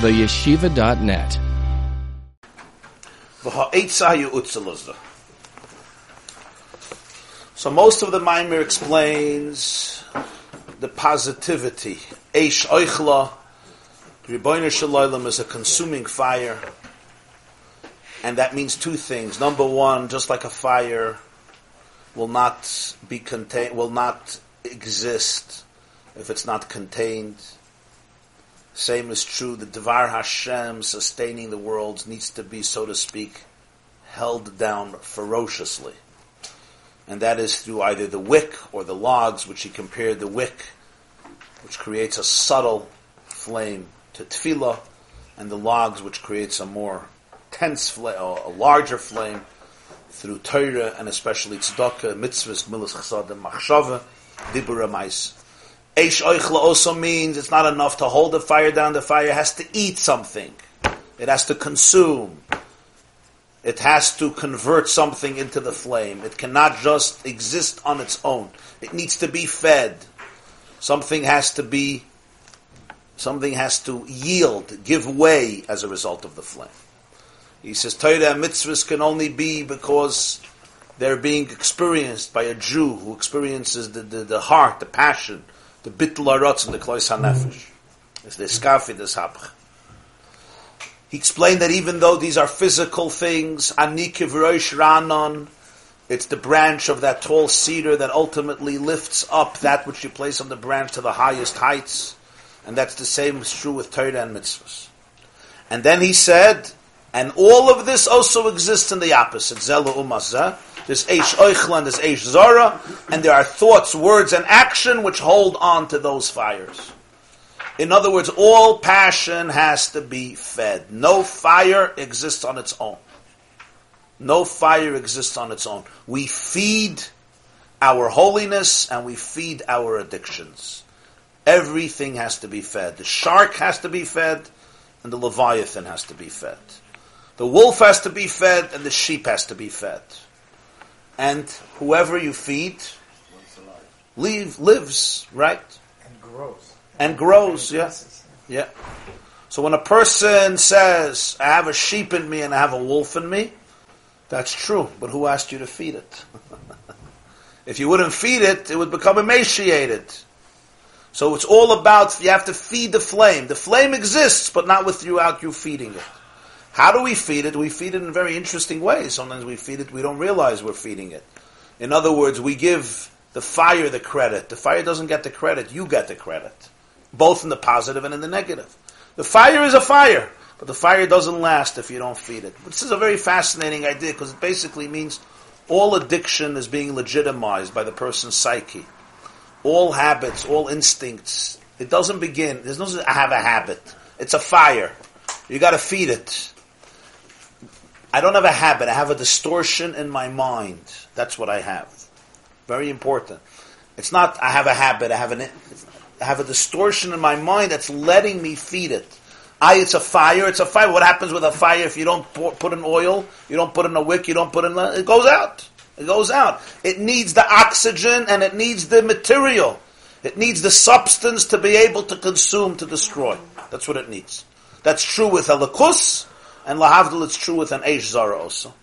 theyeshiva.net. So most of the Maimer explains the positivity. Eish oichla, Riboiner Shalom is a consuming fire. And that means two things. Number one, just like a fire will not be contained, will not exist if it's not contained. Same is true. The Devar Hashem sustaining the world needs to be, so to speak, held down ferociously. And that is through either the wick or the logs, which he compared the wick, which creates a subtle flame, to tefillah, and the logs, which creates a more tense flame, a larger flame, through Torah and especially tzedakah, mitzvahs, milas chasadim, machshava, dibura mais. Eish oichla also means it's not enough to hold the fire down. The fire has to eat something. It has to consume. It has to convert something into the flame. It cannot just exist on its own. It needs to be fed. Something has to be, something has to yield, give way as a result of the flame. He says Torah mitzvahs can only be because they're being experienced by a Jew who experiences the, the, the heart, the passion, the bittul and the klois hanefesh. It's the skafi, the sabach. He explained that even though these are physical things, anikiv rosh ranon, it's the branch of that tall cedar that ultimately lifts up that which you place on the branch to the highest heights. And that's the same is true with Torah and mitzvahs. And then he said, and all of this also exists in the opposite. Zela umazah. There's Eish Oichlan, there's Eish Zara, and there are thoughts, words, and action which hold on to those fires. In other words, all passion has to be fed. No fire exists on its own. No fire exists on its own. We feed our holiness and we feed our addictions. Everything has to be fed. The shark has to be fed, and the leviathan has to be fed. The wolf has to be fed and the sheep has to be fed. And whoever you feed leave, lives, right? And grows. And grows, yeah. Yeah. So when a person says, I have a sheep in me and I have a wolf in me, that's true. But who asked you to feed it? if you wouldn't feed it, it would become emaciated. So it's all about, you have to feed the flame. The flame exists, but not without you feeding it. How do we feed it? We feed it in very interesting ways. Sometimes we feed it, we don't realize we're feeding it. In other words, we give the fire the credit. The fire doesn't get the credit, you get the credit. Both in the positive and in the negative. The fire is a fire, but the fire doesn't last if you don't feed it. This is a very fascinating idea because it basically means all addiction is being legitimized by the person's psyche. All habits, all instincts. It doesn't begin. There's no I have a habit. It's a fire. You got to feed it. I don't have a habit. I have a distortion in my mind. That's what I have. Very important. It's not I have a habit. I have an I have a distortion in my mind that's letting me feed it. I, it's a fire. It's a fire. What happens with a fire if you don't pour, put in oil, you don't put in a wick, you don't put in a, it goes out. It goes out. It needs the oxygen and it needs the material. It needs the substance to be able to consume, to destroy. That's what it needs. That's true with Elikus, and lahavdil, it's true with an Eish Zara also.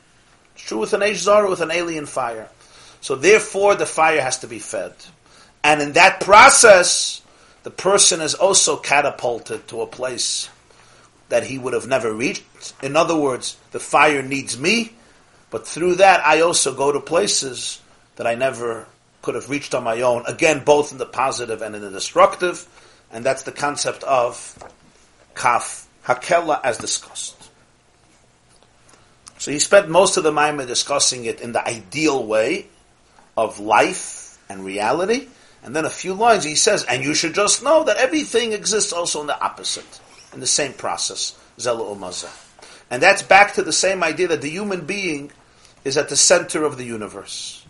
It's true with an Eish Zara, with an alien fire. So therefore, the fire has to be fed. And in that process, the person is also catapulted to a place that he would have never reached. In other words, the fire needs me, but through that, I also go to places that I never could have reached on my own. Again, both in the positive and in the destructive. And that's the concept of kaf, hakela, as discussed. So he spent most of the Maimah discussing it in the ideal way of life and reality. And then a few lines he says, and you should just know that everything exists also in the opposite, in the same process, Zela Umaza. And that's back to the same idea that the human being is at the center of the universe.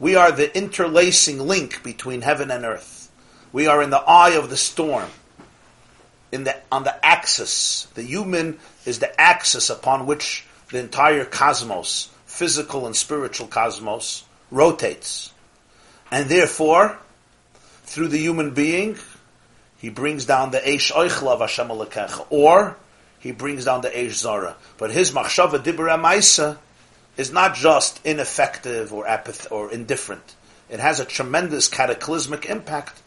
We are the interlacing link between heaven and earth. We are in the eye of the storm. In the, on the axis. The human is the axis upon which the entire cosmos, physical and spiritual cosmos, rotates. And therefore, through the human being, he brings down the Eish Oichla of Hashem or he brings down the Eish Zara. But his Machshava Dibra Maisa is not just ineffective or apath- or indifferent. It has a tremendous cataclysmic impact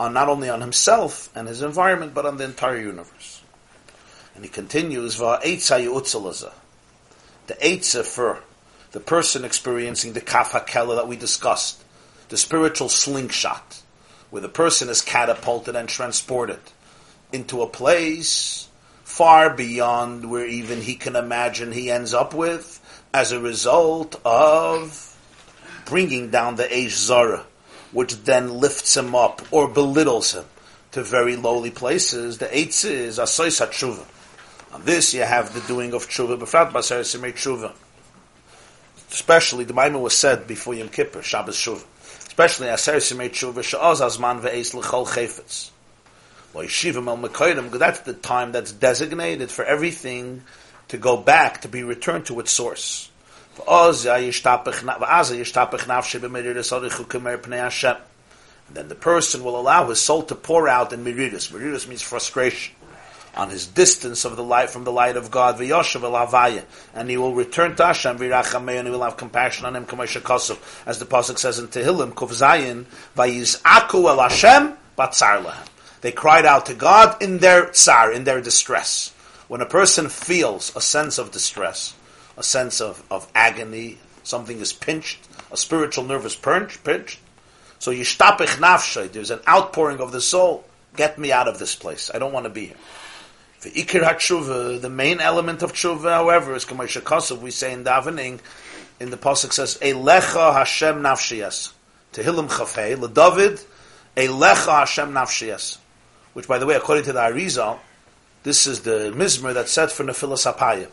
on not only on himself and his environment, but on the entire universe. And he continues, The Eitzah for the person experiencing the Kaf HaKela that we discussed, the spiritual slingshot, where the person is catapulted and transported into a place far beyond where even he can imagine he ends up with as a result of bringing down the Eish Zara, which then lifts him up or belittles him to very lowly places. The Eitz is Asois HaTshuva. On this you have the doing of Tshuva, Befrat Basar Simei Tshuva. Especially, the Maimon was said before Yom Kippur, Shabbos Tshuva. Especially Aser Simei Tshuva, Sha'oz Azman Ve'ez L'chol Chefetz. That's the time that's designated for everything to go back, to be returned to its source. And then the person will allow his soul to pour out in miridus. Miridus means frustration on his distance of the light from the light of God. And he will return to Hashem and he will have compassion on him. As the pasuk says in Tehillim, Kuf Zayin, el Hashem batzar lahem. They cried out to God in their tsar, in their distress. When a person feels a sense of distress, a sense of, of agony, something is pinched, a spiritual nerve is pinched, pinched. So yishtapich nafshay, there's an outpouring of the soul. Get me out of this place. I don't want to be here. The ikir the main element of tshuva, however, is Shekosov, we say in davening, in the pasuk says, Elecha Hashem nafshiyas. Tehillim chafei, LeDavid, Elecha Hashem nafshiyas. Which, by the way, according to the Arizal, this is the mizmer that's said for Nefilas Apayim.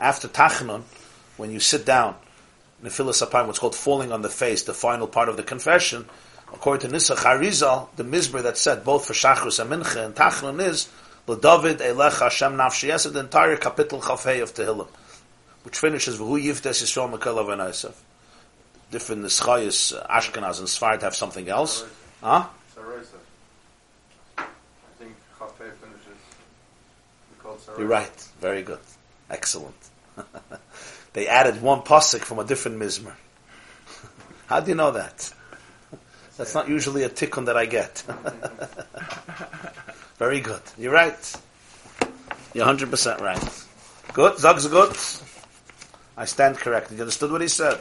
After Tachanun, when you sit down, Nefilas Apayim, what's called falling on the face, the final part of the confession, according to Nisach Arizal, the mizmer that's said both for Shachrus and Mincha and Tachanun is, David Elech Hashem Nafshi Yesed, the entire capital Chafei of Tehillim, which finishes V'hu Yivtes Yisrael Mekelav Yosef. Different Nischayis, uh, Ashkenaz and Sfard have something else. Huh? I think Chafei finishes. You're right. Very good. Excellent. they added one pasuk from a different mizmer. How do you know that? That's not usually a tikkun that I get. Very good. You're right. You're 100% right. Good. Zag's good. I stand corrected. You understood what he said?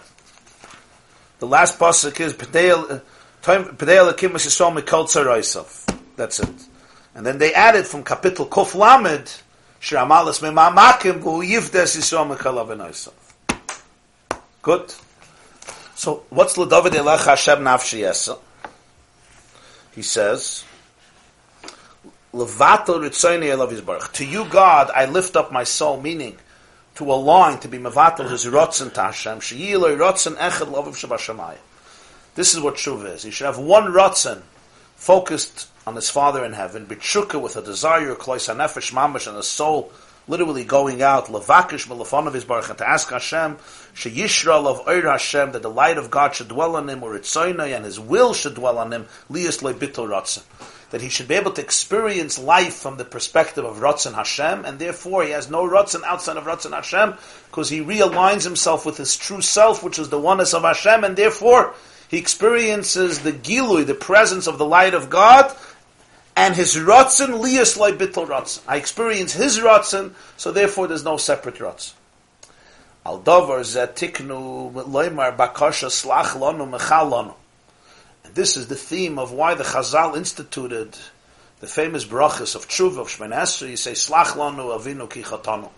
The last pasuk is Pedei Akim Tzaraisav. That's it. And then they added from capital Kof Lamed Shiramalas Memamakim Gu Yivdes Yisrael Mikol Avenoisav. Good. So what's L'David Elech Hashem Nafshi Yesa? He says, Levatel Ritzoyni Elav. To you, God, I lift up my soul, meaning to align, to be Mevatel His Rotzen to Hashem. She'yiloi Rotzen Echad Loviv Shabashamayim. This is what Shuv is. You should have one Rotzen focused on his Father in heaven, Bitshuka with a desire, Klois HaNefesh Mamash, and a soul literally going out, Levakish Melafon his Baruch, and to ask Hashem, Sheyishra of Eir Hashem, that the light of God should dwell on him, or Ritzoynai, and his will should dwell on him, Lias Loi Bittel Rotzen that he should be able to experience life from the perspective of Ratzon Hashem, and therefore he has no Ratzon outside of Ratzon Hashem, because he realigns himself with his true self, which is the oneness of Hashem, and therefore he experiences the Gilui, the presence of the light of God, and his Ratzon, Lias Lai Bittel Ratzon. I experience his Ratzon, so therefore there's no separate Ratzon. Al Dover Zetiknu Loimar Bakasha Slach Lonu Mechal Lonu. This is the theme of why the Chazal instituted the famous brachas of Tshuva of Shemon Esrei. You say, Slach lanu avinu ki chatanu.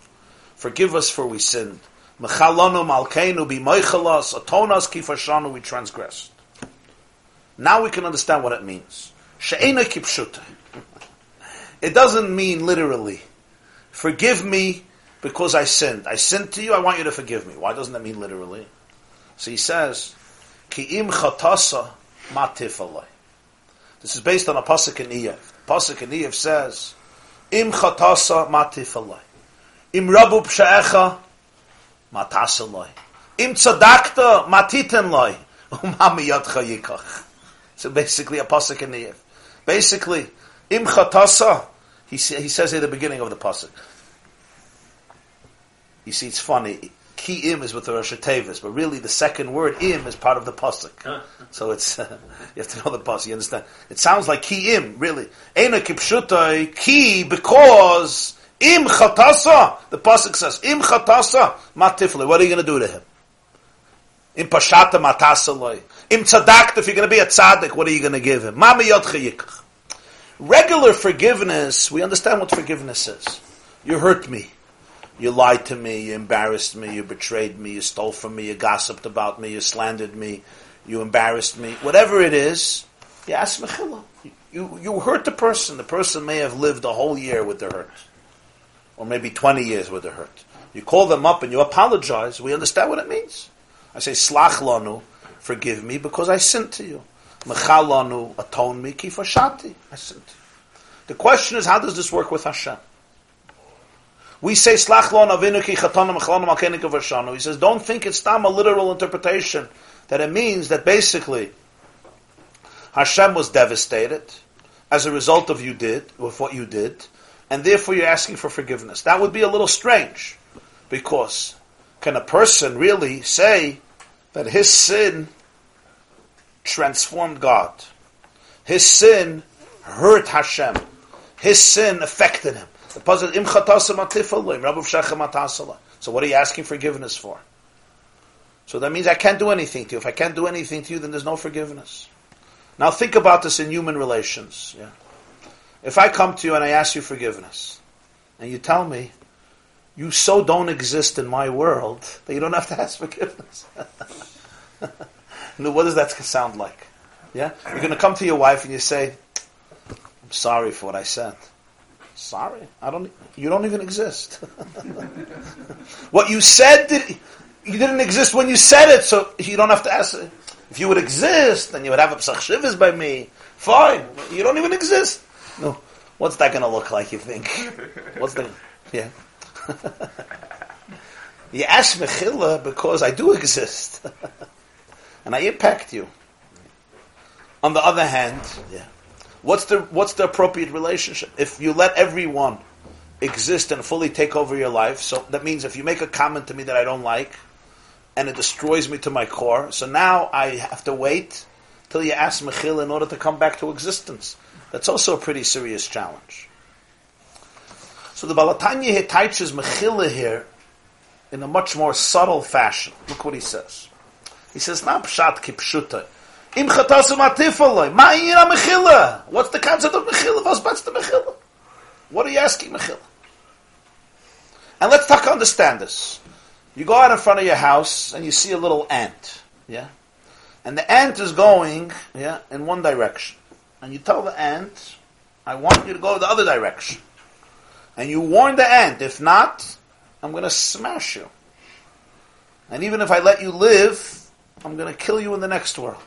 Forgive us for we sinned. Mechalonu malkeinu b'moichalas atonas ki fashanu we transgressed. Now we can understand what it means. She'ena kipshuta. It doesn't mean literally, forgive me because I sinned. I sinned to you, I want you to forgive me. Why doesn't that mean literally? So he says, Ki im chatasa matifalai. This is based on a pasuk in Eiv. Pasuk in Eiv says, "Im chatasa matifalai, im rabu pshaecha matasalai, im tzadakta matitenlai, umami yadcha yikach." So basically, a pasuk in Eiv. Basically, Im chatasa, he, he says at the beginning of the pasuk. You see, it's funny. Ki im is with the Rosh Tevis, but really the second word im is part of the pasuk. So it's uh, you have to know the pasuk. You understand? It sounds like ki im, really. Ena kipshutai ki because im chatasa. The pasuk says im chatasa matifle. What are you going to do to him? Im pashata matasaloi. Im tzadakt. If you're going to be a tzaddik, what are you going to give him? Mama yotchayikach. Regular forgiveness. We understand what forgiveness is. You hurt me. You lied to me, you embarrassed me, you betrayed me, you stole from me, you gossiped about me, you slandered me, you embarrassed me. Whatever it is, you ask mechila. You, you hurt the person. The person may have lived a whole year with the hurt. Or maybe 20 years with the hurt. You call them up and you apologize. We understand what it means. I say, slach lanu, forgive me because I sinned to you. Mechal lanu, atone me, kifashati, I sinned to you. The question is, how does this work with Hashem? We say slach lo avinu ki malkenik v'shanu. He says, don't think it's tam a literal interpretation that it means that basically Hashem was devastated as a result of you did with what you did, and therefore you're asking for forgiveness. That would be a little strange, because can a person really say that his sin transformed God? His sin hurt Hashem. His sin affected him. The puzzle im So what are you asking forgiveness for? So that means I can't do anything to you. If I can't do anything to you, then there's no forgiveness. Now think about this in human relations. Yeah. If I come to you and I ask you forgiveness, and you tell me, you so don't exist in my world that you don't have to ask forgiveness. what does that sound like? Yeah? You're going to come to your wife and you say, I'm sorry for what I said. Sorry, I don't. You don't even exist. what you said, did, you didn't exist when you said it, so you don't have to ask. If you would exist, then you would have a psach shivas by me. Fine, you don't even exist. No, what's that going to look like? You think? What's the? Yeah. you ask mechila because I do exist, and I impact you. On the other hand, yeah. What's the what's the appropriate relationship? If you let everyone exist and fully take over your life, so that means if you make a comment to me that I don't like, and it destroys me to my core, so now I have to wait till you ask Mechil in order to come back to existence. That's also a pretty serious challenge. So the Balatanya here teaches Mechila here in a much more subtle fashion. Look what he says. He says, "Na pshat kipshuta." Im chatasu matifaloi. Ma'ira mechila. What's the concept of mechila? What's the mechila? What are you asking mechila? And let's talk understand this. You go out in front of your house and you see a little ant. Yeah? And the ant is going, yeah, in one direction. And you tell the ant, I want you to go the other direction. And you warn the ant, if not, I'm going to smash you. And even if I let you live, I'm going to kill you in the next world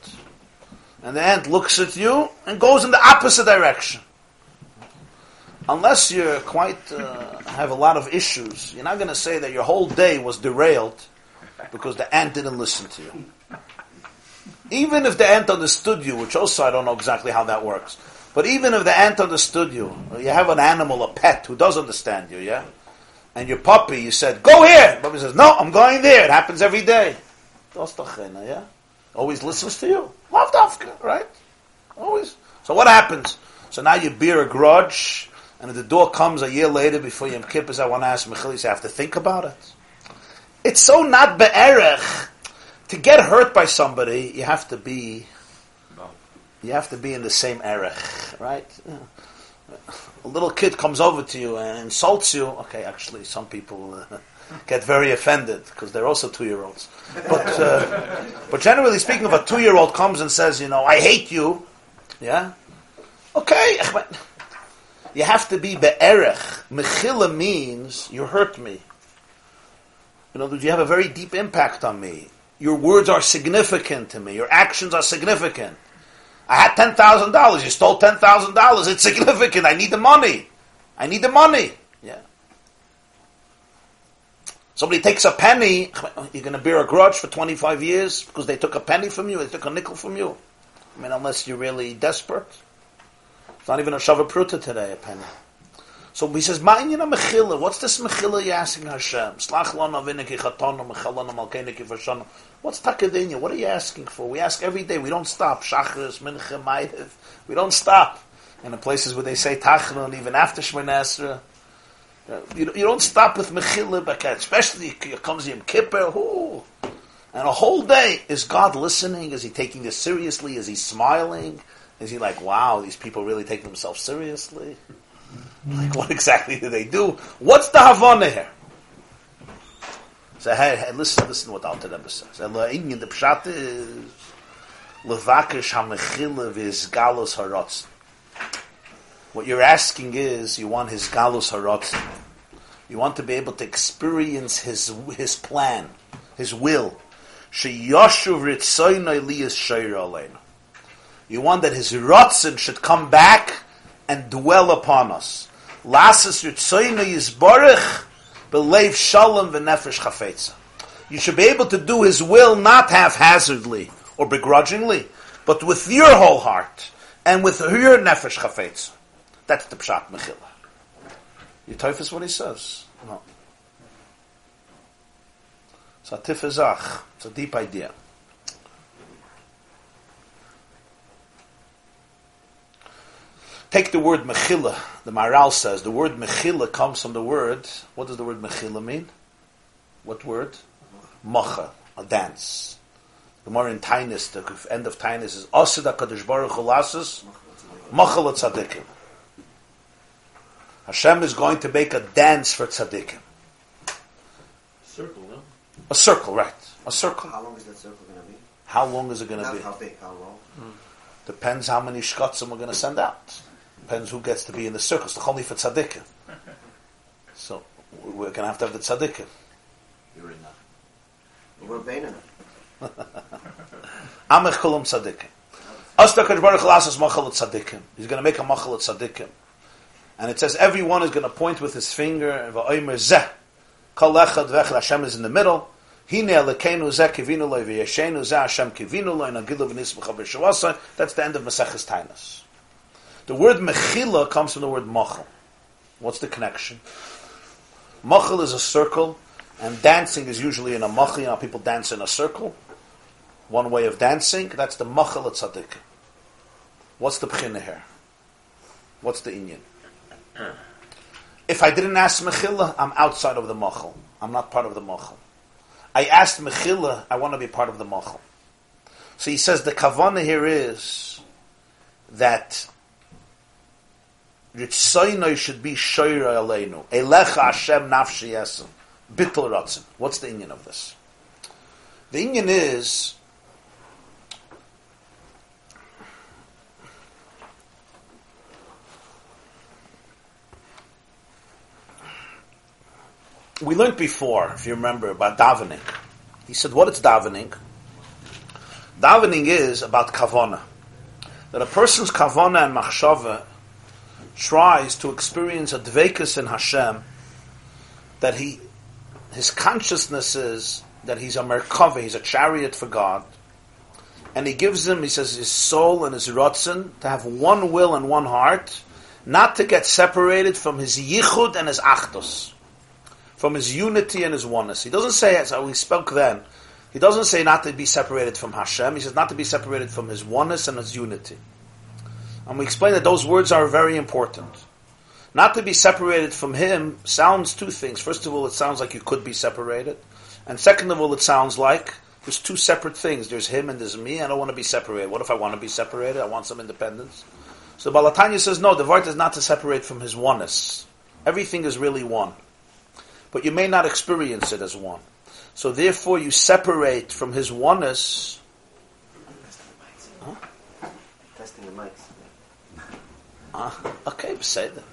and the ant looks at you and goes in the opposite direction. Unless you quite uh, have a lot of issues, you're not going to say that your whole day was derailed because the ant didn't listen to you. Even if the ant understood you, which also I don't know exactly how that works, but even if the ant understood you, you have an animal, a pet, who does understand you, yeah? And your puppy, you said, go here! Puppy says, no, I'm going there. It happens every day. Yeah? Always listens to you. Love dafka, right? Always. So what happens? So now you bear a grudge, and if the door comes a year later before Yom Kippur, I want to ask Mechilis, I have to think about it. It's so not be'erech. To get hurt by somebody, you have to be, you have to be in the same erech, right? A little kid comes over to you and insults you. Okay, actually, some people. Uh, get very offended because they're also two year olds. But, uh, but generally speaking, if a two year old comes and says, you know, I hate you, yeah, okay, you have to be be'erech. Mechila means you hurt me. You know, you have a very deep impact on me. Your words are significant to me. Your actions are significant. I had ten thousand dollars. You stole ten thousand dollars. It's significant. I need the money. I need the money. Yeah. Somebody takes a penny, you're going to bear a grudge for 25 years because they took a penny from you, they took a nickel from you. I mean, unless you're really desperate. It's not even a Shava Pruta today, a penny. So he says, Ma'inyan mechila. What's this mechila you're asking Hashem? Slach. What's takadinya? What are you asking for? We ask every day. We don't stop. Shachris, mincha. We don't stop. And the places where they say tachnun, even after Shemana Esra, Uh, you, you don't stop with mechila, especially it comes Yom Kippur. Ooh. And a whole day, is God listening? Is he taking this seriously? Is he smiling? Is he like, wow, these people really take themselves seriously? Like, what exactly do they do? What's the Havana here? So, hey, hey, listen, listen to what Alter Rebbe says. The pshat is, levakish hamechila v'is galus harotz. What you're asking is, you want his galus harotz. You want to be able to experience his his plan, his will. You want that his rotzen should come back and dwell upon us. Lasas ritzoyna yizborich belev shalom v'nefesh chafetza. You should be able to do his will not haphazardly or begrudgingly, but with your whole heart and with your nefesh chafetza. That's the pshat mechila. You typhus what he says. No. It's a. It's a deep idea. Take the word mechila. The Maral says the word mechila comes from the word. What does the word mechila mean? What word? Macha, a dance. The more in Tainus, the end of Tainus is Asida Kadosh Baruch Hu Lassus Machal Tzadikim. Hashem is going to make a dance for tzaddikim. Circle, no? A circle, right? A circle. How long is that circle going to be? How long is it going to be? how big, how long? Depends how many shkotzim we're going to send out. Depends who gets to be in the circles. The only for tzaddikim. So we're going to have to have the tzaddikim. You're in that. We're baining Amech kulam tzaddikim. Asta Kadosh Baruch Hu lasas machal tzaddikim. He's going to make a machal tzaddikim. And it says everyone is going to point with his finger. Hashem is in the middle. That's the end of Maseches Tainas. The word mechila comes from the word machal. What's the connection? Machal is a circle, and dancing is usually in a machal. You know, people dance in a circle. One way of dancing, that's the machal at tzaddik. What's the pchina here? What's the inyan? If I didn't ask mechila, I'm outside of the machal. I'm not part of the machal. I asked mechila, I want to be part of the machal. So he says the kavana here is that Ritzaynoi should be Shoira Aleinu. Elecha Hashem Nafshi Yesem. Bittul Ratzin. What's the Indian of this? The Indian is we learned before, if you remember, about davening. He said, what is davening? Davening is about kavana. That a person's kavana and machshava tries to experience a dvekus in Hashem, that he, his consciousness is that he's a merkava, he's a chariot for God, and he gives him, he says, his soul and his rotzen to have one will and one heart, not to get separated from his yichud and his achdus, from his unity and his oneness. He doesn't say, as we spoke then, he doesn't say not to be separated from Hashem, he says not to be separated from his oneness and his unity. And we explain that those words are very important. Not to be separated from Him sounds two things. First of all, it sounds like you could be separated. And second of all, it sounds like there's two separate things. There's Him and there's me. I don't want to be separated. What if I want to be separated? I want some independence. So Balatanya says, no, the Vart is not to separate from His oneness. Everything is really one. But you may not experience it as one. So therefore, you separate from His oneness. Testing the mics. Ah, okay, that.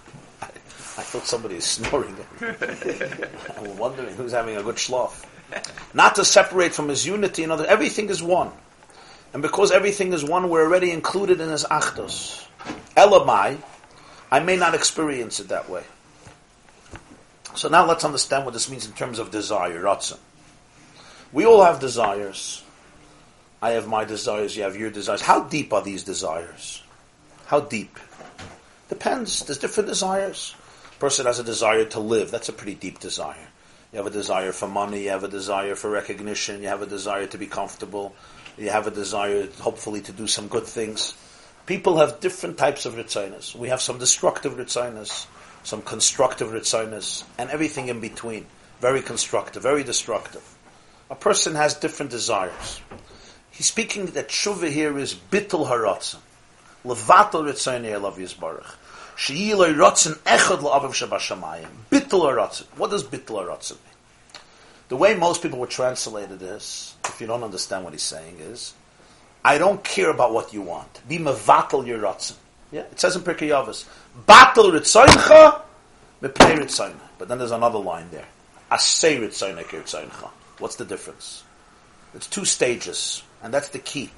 I, I thought somebody is snoring. I'm wondering who's having a good schloff. Not to separate from his unity and other. Everything is one, and because everything is one, we're already included in his achdos. Elamai, I may not experience it that way. So now let's understand what this means in terms of desire, ratzon. We all have desires. I have my desires. You have your desires. How deep are these desires? How deep? Depends. There's different desires. A person has a desire to live. That's a pretty deep desire. You have a desire for money. You have a desire for recognition. You have a desire to be comfortable. You have a desire, hopefully, to do some good things. People have different types of ritzinas. We have some destructive ritzinas, some constructive ritzinas, and everything in between. Very constructive, very destructive. A person has different desires. He's speaking that tshuva here is bittul haratzim. Levatel ritzayni elav yizbarach. She'iloi rotzen echad la'aviv shabashamayim. Bittul haratzim. What does bittul haratzim mean? The way most people would translate it is, if you don't understand what he's saying, is, I don't care about what you want. Be mevatel your rotzen. Yeah, it says in Pirkei Avos, batel ritzayncha, mepnei ritzayna. But then there's another line there. Asay ritzayna kirtzayincha. What's the difference? It's two stages, and that's the key.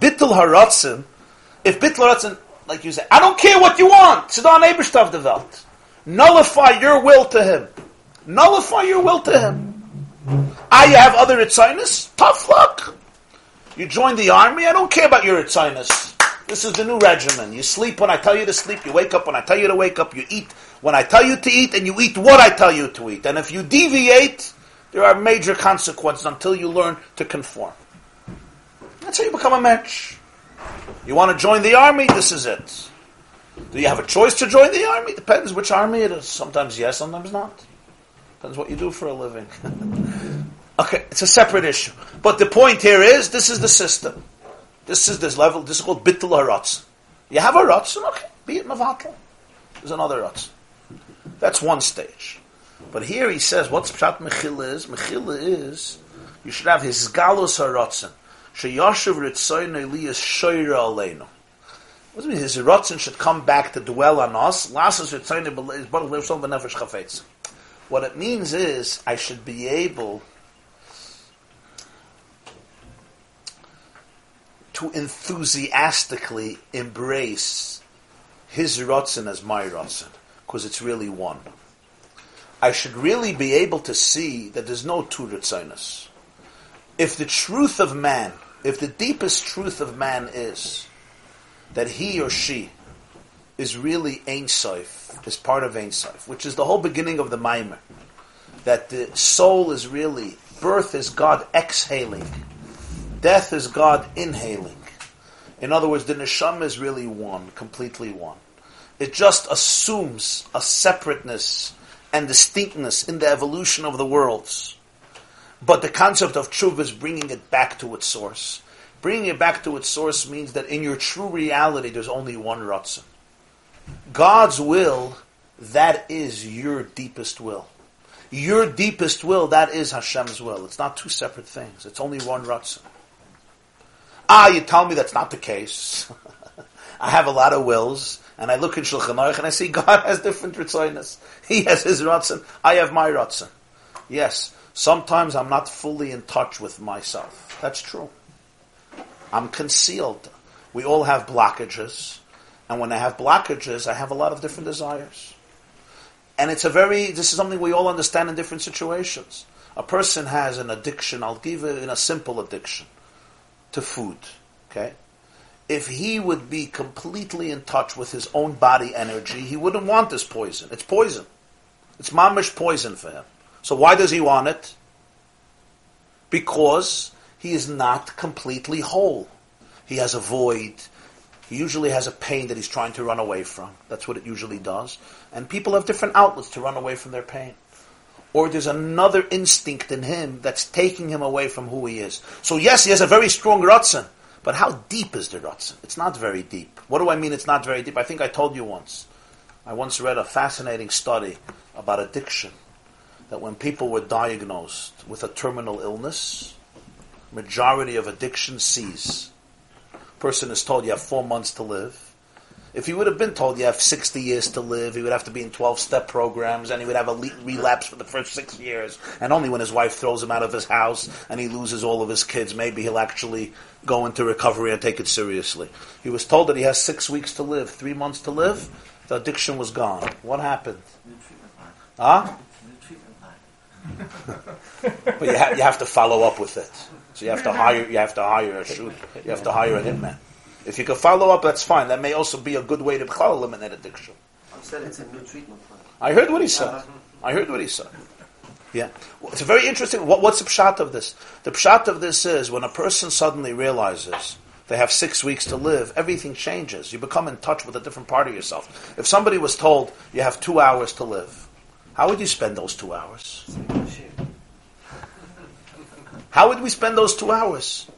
Bittul haratzin, if bittul haratzin, like you say, I don't care what you want, Sidan Eberstav the. Nullify your will to him. Nullify your will to him. I have other Itzinus? Tough luck. You join the army, I don't care about your Itzinus. This is the new regimen. You sleep when I tell you to sleep, you wake up when I tell you to wake up, you eat when I tell you to eat, and you eat what I tell you to eat. And if you deviate, there are major consequences until you learn to conform. That's how you become a mensch. You want to join the army? This is it. Do you have a choice to join the army? Depends which army it is. Sometimes yes, sometimes not. Depends what you do for a living. okay, it's a separate issue. But the point here is, this is the system. This is this level, this is called bittul haratz. You have a ratz, okay, be it mavatal. There's another ratz. That's one stage. But here he says, what's Pshat Mechila is? Mechila is, you should have his galus haratzen. Sheyashav ritzoyin eliyas shoyra aleinu. What does it mean? His ratzin should come back to dwell on us. What it means is, I should be able to enthusiastically embrace his ratzin as my ratzin, because it's really one. I should really be able to see that there's no two Ritzinus. If the truth of man, if the deepest truth of man is that he or she is really Ein Sof, is part of Ein Sof, which is the whole beginning of the Maimer, that the soul is really, birth is God exhaling, death is God inhaling. In other words, the neshama is really one, completely one. It just assumes a separateness and distinctness in the evolution of the worlds. But the concept of truth is bringing it back to its source. Bringing it back to its source means that in your true reality, there's only one Ratzon. God's will, that is your deepest will. Your deepest will, that is Hashem's will. It's not two separate things. It's only one Ratzon. Ah, you tell me that's not the case. I have a lot of wills, and I look in Shulchan Aruch and I see God has different ritzoinas. He has his ratzon. I have my ratzon. Yes, sometimes I'm not fully in touch with myself. That's true. I'm concealed. We all have blockages, and when I have blockages, I have a lot of different desires. And it's a very, this is something we all understand in different situations. A person has an addiction, I'll give it in a simple addiction, to food. Okay? if he would be completely in touch with his own body energy, he wouldn't want this poison. It's poison. It's mamish poison for him. So why does he want it? Because he is not completely whole. He has a void. He usually has a pain that he's trying to run away from. That's what it usually does. And people have different outlets to run away from their pain. Or there's another instinct in him that's taking him away from who he is. So yes, he has a very strong ratzon. But how deep is the Ratzin? It's not very deep. What do I mean it's not very deep? I think I told you once. I once read a fascinating study about addiction. That when people were diagnosed with a terminal illness, majority of addiction cease. Person is told you have four months to live. If he would have been told you have 60 years to live, he would have to be in 12 step programs and he would have a relapse for the first six years. And only when his wife throws him out of his house and he loses all of his kids, maybe he'll actually go into recovery and take it seriously. He was told that he has six weeks to live, three months to live. The addiction was gone. What happened? Huh? but you, ha- you have to follow up with it. So you have to hire you have to hire a shoot. You have to hire a hitman. If you can follow up, that's fine. That may also be a good way to eliminate addiction. I said it's a new treatment plan. I heard what he said. Uh-huh. I heard what he said. Yeah. Well, It's very interesting. What, what's the pshat of this? The pshat of this is when a person suddenly realizes they have six weeks to live, everything changes. You become in touch with a different part of yourself. If somebody was told you have two hours to live, how would you spend those two hours? How would we spend those two hours?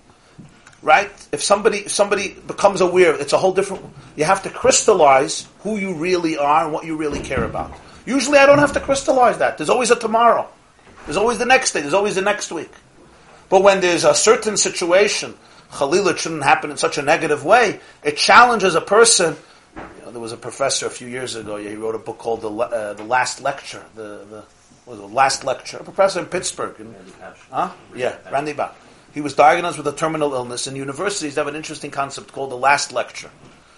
Right? If somebody if somebody becomes aware, it's a whole different. You have to crystallize who you really are and what you really care about. Usually, I don't have to crystallize that. There's always a tomorrow. There's always the next day. There's always the next week. But when there's a certain situation, Khalil, it shouldn't happen in such a negative way. It challenges a person. You know, there was a professor a few years ago. He wrote a book called the Le- uh, the Last Lecture. The the was it, Last Lecture. A professor in Pittsburgh. in- Randy. Huh? Yeah, Randy Pausch. He was diagnosed with a terminal illness, and universities have an interesting concept called the last lecture.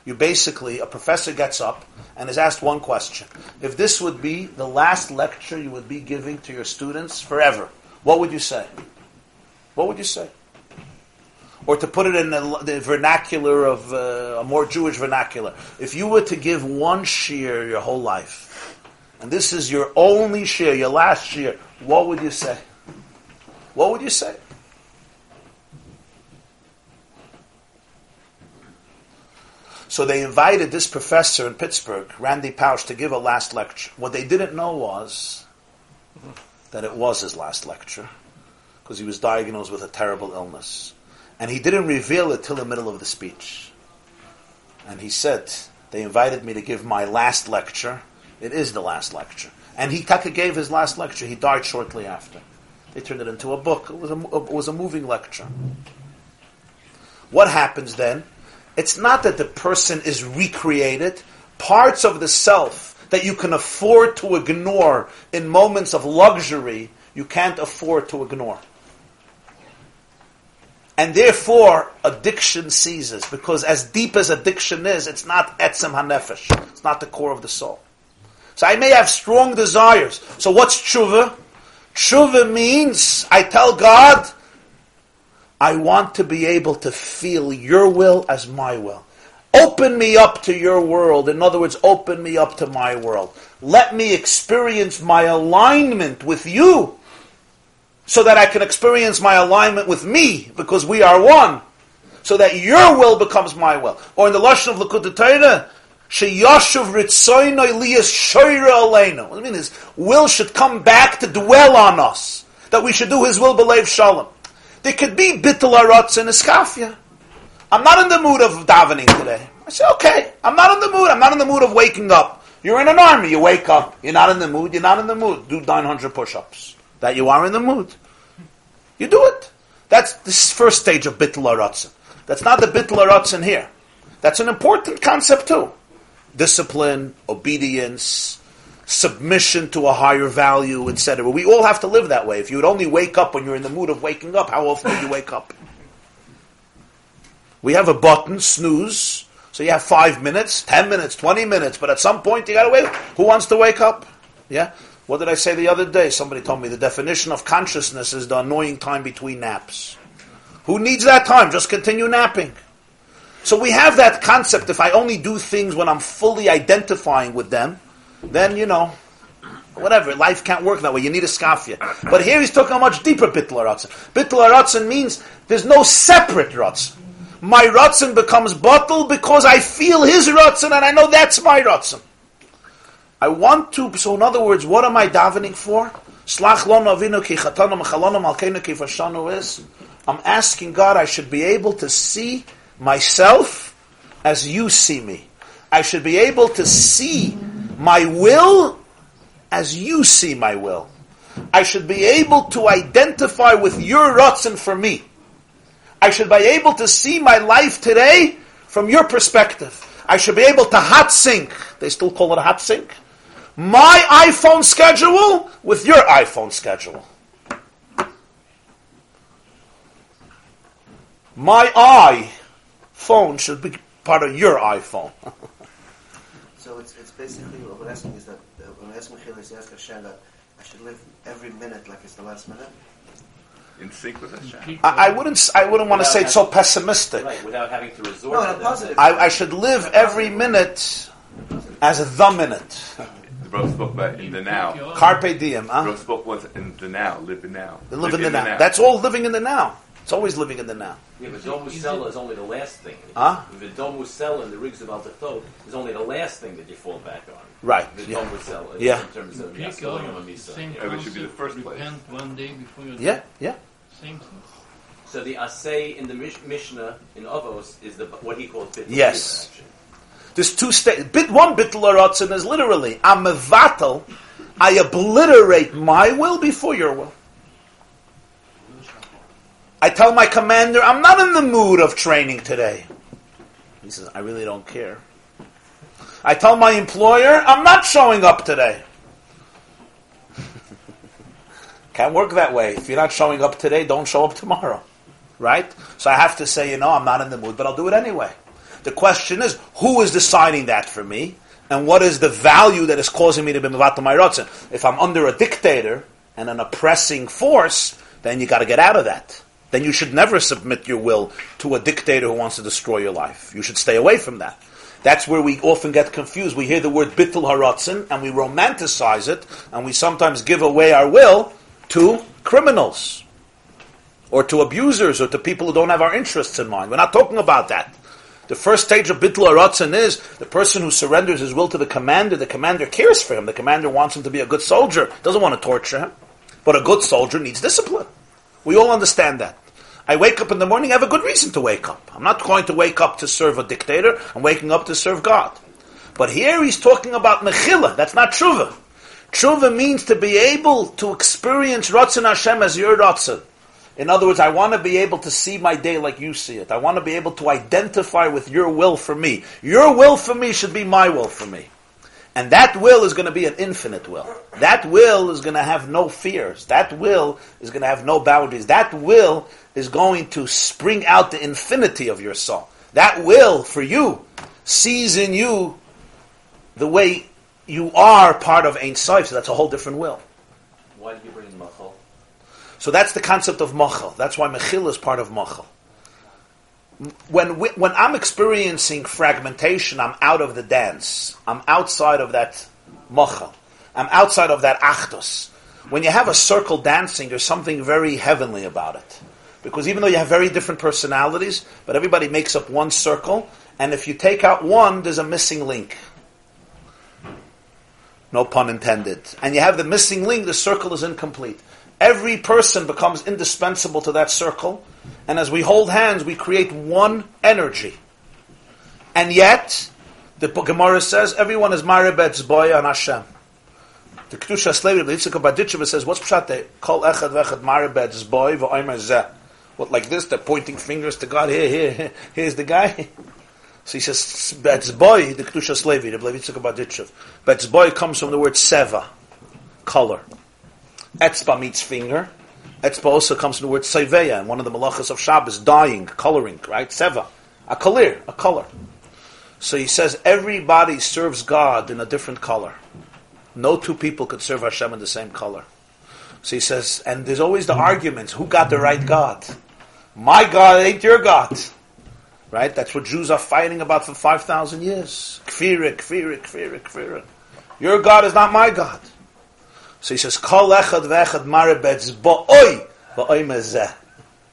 You basically, a professor gets up and is asked one question. If this would be the last lecture you would be giving to your students forever, what would you say? What would you say? Or to put it in the, the vernacular of uh, a more Jewish vernacular, if you were to give one shear your whole life, and this is your only shear, your last shear, what would you say? What would you say? So they invited this professor in Pittsburgh, Randy Pausch, to give a last lecture. What they didn't know was that it was his last lecture, because he was diagnosed with a terrible illness. And he didn't reveal it till the middle of the speech. And he said, They invited me to give my last lecture. It is the last lecture. And he Taka gave his last lecture. He died shortly after. They turned it into a book. It was a, it was a moving lecture. What happens then? It's not that the person is recreated. Parts of the self that you can afford to ignore in moments of luxury, you can't afford to ignore. And therefore, addiction ceases. Because as deep as addiction is, it's not etzem hanefesh. It's not the core of the soul. So I may have strong desires. So what's tshuva? Tshuva means I tell God, I want to be able to feel your will as my will. Open me up to your world. In other words, open me up to my world. Let me experience my alignment with you so that I can experience my alignment with me because we are one. So that your will becomes my will. Or in the Lashon of Likkutei Torah, Sheyashuv ritzoynoi liyas shoyra aleinu. What I mean is, will should come back to dwell on us. That we should do His will, believe shalom. There could be bittul arotz and iskafia. I'm not in the mood of davening today. I say, okay, I'm not in the mood. I'm not in the mood of waking up. You're in an army. You wake up. You're not in the mood. You're not in the mood. Do 900 push-ups. That you are in the mood. You do it. That's this first stage of bittul. That's not the bittul here. That's an important concept too. Discipline, obedience, submission to a higher value, etc. We all have to live that way. If you would only wake up when you're in the mood of waking up, how often do you wake up? We have a button, snooze, so you have five minutes, ten minutes, twenty minutes, but at some point you gotta wake up. Who wants to wake up? Yeah? What did I say the other day? Somebody told me the definition of consciousness is the annoying time between naps. Who needs that time? Just continue napping. So we have that concept. If I only do things when I'm fully identifying with them, then, you know, whatever. Life can't work that way. You need a skafia. But here he's talking a much deeper bittul aratzin. Bittul aratzin means there's no separate ratzin. My ratzin becomes bottle because I feel his ratzin and I know that's my ratzin. I want to, so in other words, what am I davening for? Slach avinu ki chatanu mechalonu malkeinu ki is. I'm asking God I should be able to see myself as you see me. I should be able to see my will as you see my will. I should be able to identify with your ratzin for me. I should be able to see my life today from your perspective. I should be able to hot sync. They still call it a hot sync. My iPhone schedule with your iPhone schedule. My iPhone should be part of your iPhone. So it's, it's basically what we're asking is that uh, when I ask Michael, is ask Hashem that I should live every minute like it's the last minute. in sync with Hashem. I, I wouldn't. s- I wouldn't want to say it's so pessimistic. Right, without having to resort No, to in a that. positive. I, I should live every minute as the minute. The Bro spoke about in the now. Carpe diem. Huh? Bro spoke was in the now, live in now. Live in the now. That's all living in the now. It's always living in the now. Yeah, but Dom Musella is only the last thing. Huh? The Dom Musella and the Rigs about the Altachot is only the last thing that you fall back on. Right. The Yeah. Dom Musella. Yeah. In terms of Pick Yasalim up, and Misa. same Yeah. Yeah, but it should be the concept, first place. Repent one day before your Yeah. Yeah. Same thing. So the Asay in the Mish- Mishnah in Avos is the what he called Bittul Yes. action. There's two states. Bit one bittul aratzin is literally I'm mevatel. I obliterate my will before your will. I tell my commander, I'm not in the mood of training today. He says, I really don't care. I tell my employer, I'm not showing up today. Can't work that way. If you're not showing up today, don't show up tomorrow. Right? So I have to say, you know, I'm not in the mood, but I'll do it anyway. The question is, who is deciding that for me? And what is the value that is causing me to be mevatel my rotzen? If I'm under a dictator and an oppressing force, then you got to get out of that. Then you should never submit your will to a dictator who wants to destroy your life. You should stay away from that. That's where we often get confused. We hear the word bittul haratzin and we romanticize it, and we sometimes give away our will to criminals or to abusers or to people who don't have our interests in mind. We're not talking about that. The first stage of bittul haratzin is the person who surrenders his will to the commander. The commander cares for him. The commander wants him to be a good soldier. Doesn't want to torture him. But a good soldier needs discipline. We all understand that. I wake up in the morning, I have a good reason to wake up. I'm not going to wake up to serve a dictator. I'm waking up to serve God. But here he's talking about mechila. That's not tshuva. Tshuva means to be able to experience Ratzon Hashem as your Ratzon. In other words, I want to be able to see my day like you see it. I want to be able to identify with your will for me. Your will for me should be my will for me. And that will is going to be an infinite will. That will is going to have no fears. That will is going to have no boundaries. That will is going to spring out the infinity of your soul. That will for you sees in you the way you are part of Ein Sof. So that's a whole different will. Why did you bring in Machal? So that's the concept of machal. That's why mechil is part of machal. When we, when I'm experiencing fragmentation, I'm out of the dance. I'm outside of that machal. I'm outside of that achtos. When you have a circle dancing, there's something very heavenly about it. Because even though you have very different personalities, but everybody makes up one circle, and if you take out one, there's a missing link. No pun intended. And you have the missing link, the circle is incomplete. Every person becomes indispensable to that circle, and as we hold hands, we create one energy. And yet, the Gemara says, everyone is Maribet's boy on Hashem. The Kedusha the Yitzchak Badicheva says, what's Pshat? Kol echad vechad Maribet's boy v'oimer zeh. What, like this? They're pointing fingers to God. Here, here, here. Here's the guy. So he says, Betzboy, the Kedushas Levi, the Yitzchak Badichev. Betzboy comes from the word seva, color. Etzba means finger. Etzba also comes from the word seveya, and one of the malachas of Shabbos, dyeing, coloring, right? Seva. A color, a color. So he says everybody serves God in a different color. No two people could serve Hashem in the same color. So he says, and there's always the arguments, who got the right God? My God ain't your God. Right? That's what Jews are fighting about for 5,000 years. Kfira, kfira, kfira, kfira. Your God is not my God. So he says, Kol echad vechad marabetz bo'oi, bo'oi mezeh.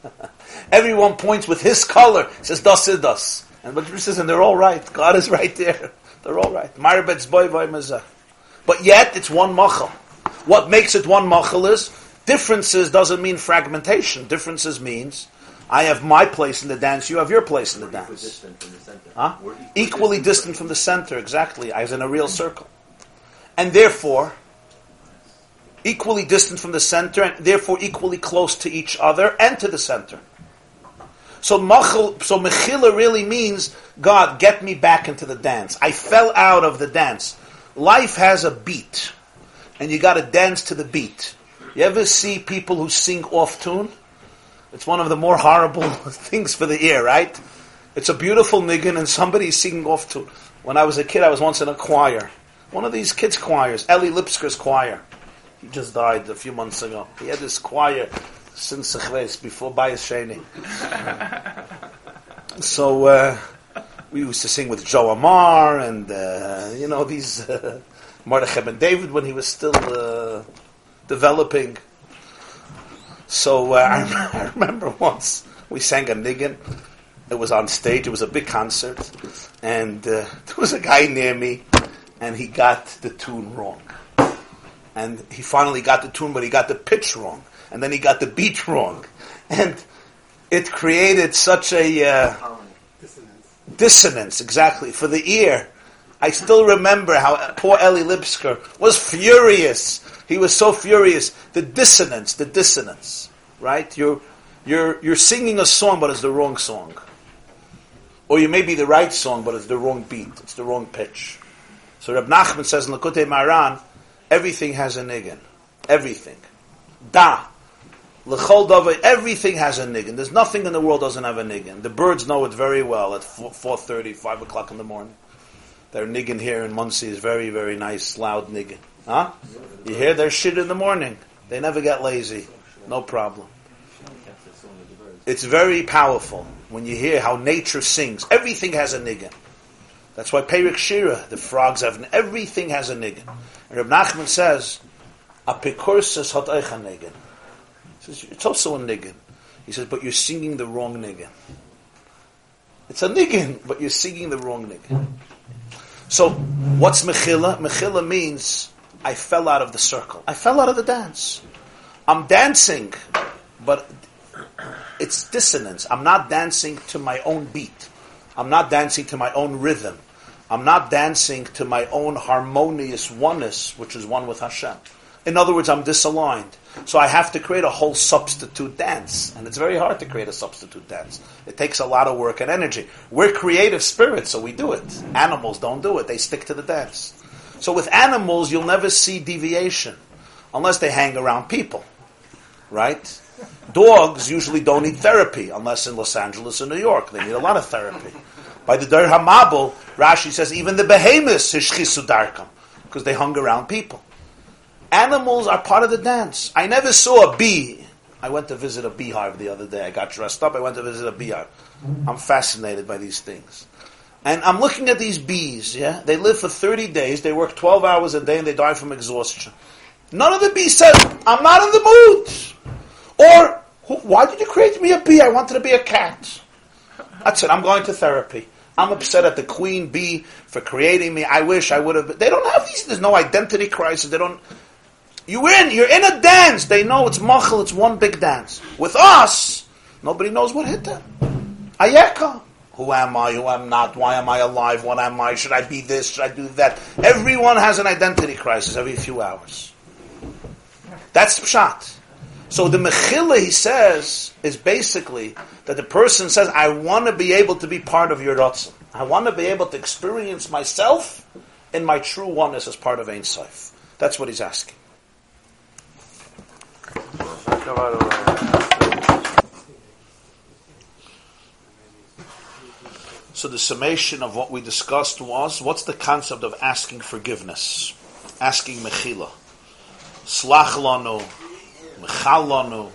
Everyone points with his color. He says, das is das. And but says, and they're all right. God is right there. They're all right. Marabetz bo'oi, bo'oi mezeh. But yet, it's one machal. What makes it one machal is, differences doesn't mean fragmentation. Differences means, I have my place in the dance, you have your place in the dance. Equidistant from the center. Huh? We're Equally distant from the center, exactly, as in a real circle. And therefore, equally distant from the center, and therefore equally close to each other and to the center. So machil, so mechila really means, God, get me back into the dance. I fell out of the dance. Life has a beat, and you got to dance to the beat. You ever see people who sing off tune? It's one of the more horrible things for the ear, right? It's a beautiful niggin and somebody's singing off to. When I was a kid, I was once in a choir. One of these kids' choirs, Eli Lipsker's choir. He just died a few months ago. He had this choir. since Chves, before Bayis Sheni. so uh, we used to sing with Jo Amar and uh, you know these uh, Mordechai ben David when he was still uh, developing. So uh, I, remember once we sang a niggin. It was on stage. It was a big concert, and uh, there was a guy near me, and he got the tune wrong. And he finally got the tune, but he got the pitch wrong, and then he got the beat wrong, and it created such a uh, Harmony. dissonance exactly for the ear. I still remember how poor Ellie Lipsker was furious. He was so furious. The dissonance, the dissonance, right? You're you're you're singing a song, but it's the wrong song, or you may be the right song, but it's the wrong beat. It's the wrong pitch. So Reb Nachman says in Likutei Moharan, everything has a niggin. Everything. Da. L'chol davar, everything has a niggin. There's nothing in the world doesn't have a niggin. The birds know it very well at 4.30, 5 o'clock in the morning. Their niggin here in Monsey is very, very nice, loud niggin. Huh? You hear their shit in the morning. They never get lazy. No problem. It's very powerful when you hear how nature sings. Everything has a niggin. That's why Perek Shira, the frogs have, everything has a niggin. And Reb Nachman says, a pekursus hat euch a niggin. Says, it's also a niggin. He says, but you're singing the wrong niggin. It's a niggin, but you're singing the wrong niggin. So, what's mechila? Mechila means I fell out of the circle. I fell out of the dance. I'm dancing, but it's dissonance. I'm not dancing to my own beat. I'm not dancing to my own rhythm. I'm not dancing to my own harmonious oneness, which is one with Hashem. In other words, I'm disaligned. So I have to create a whole substitute dance. And it's very hard to create a substitute dance. It takes a lot of work and energy. We're creative spirits, so we do it. Animals don't do it. They stick to the dance. So with animals, you'll never see deviation unless they hang around people. Right? Dogs usually don't need therapy unless in Los Angeles or New York. They need a lot of therapy. By the Dor Hamabul, Rashi says even the behemoths hishchisu darkam because they hung around people. Animals are part of the dance. I never saw a bee. I went to visit a beehive the other day. I got dressed up. I went to visit a beehive. I'm fascinated by these things. And I'm looking at these bees, yeah? They live for 30 days, they work 12 hours a day, and they die from exhaustion. None of the bees said, I'm not in the mood. Or, why did you create me a bee? I wanted to be a cat. That's it, I'm going to therapy. I'm upset at the queen bee for creating me. I wish I would have. They don't have these. There's no identity crisis. They don't. You're in. You're in a dance. They know it's machal. It's one big dance. With us, nobody knows what hit them. Ayeka. Who am I? Who am not? Why am I alive? What am I? Should I be this? Should I do that? Everyone has an identity crisis every few hours. That's pshat. So the mechila, he says, is basically that the person says, I want to be able to be part of your ratzon. I want to be able to experience myself in my true oneness as part of Ein Sof. That's what he's asking. So the summation of what we discussed was, what's the concept of asking forgiveness? Asking mechila. Slach lanu, mechal.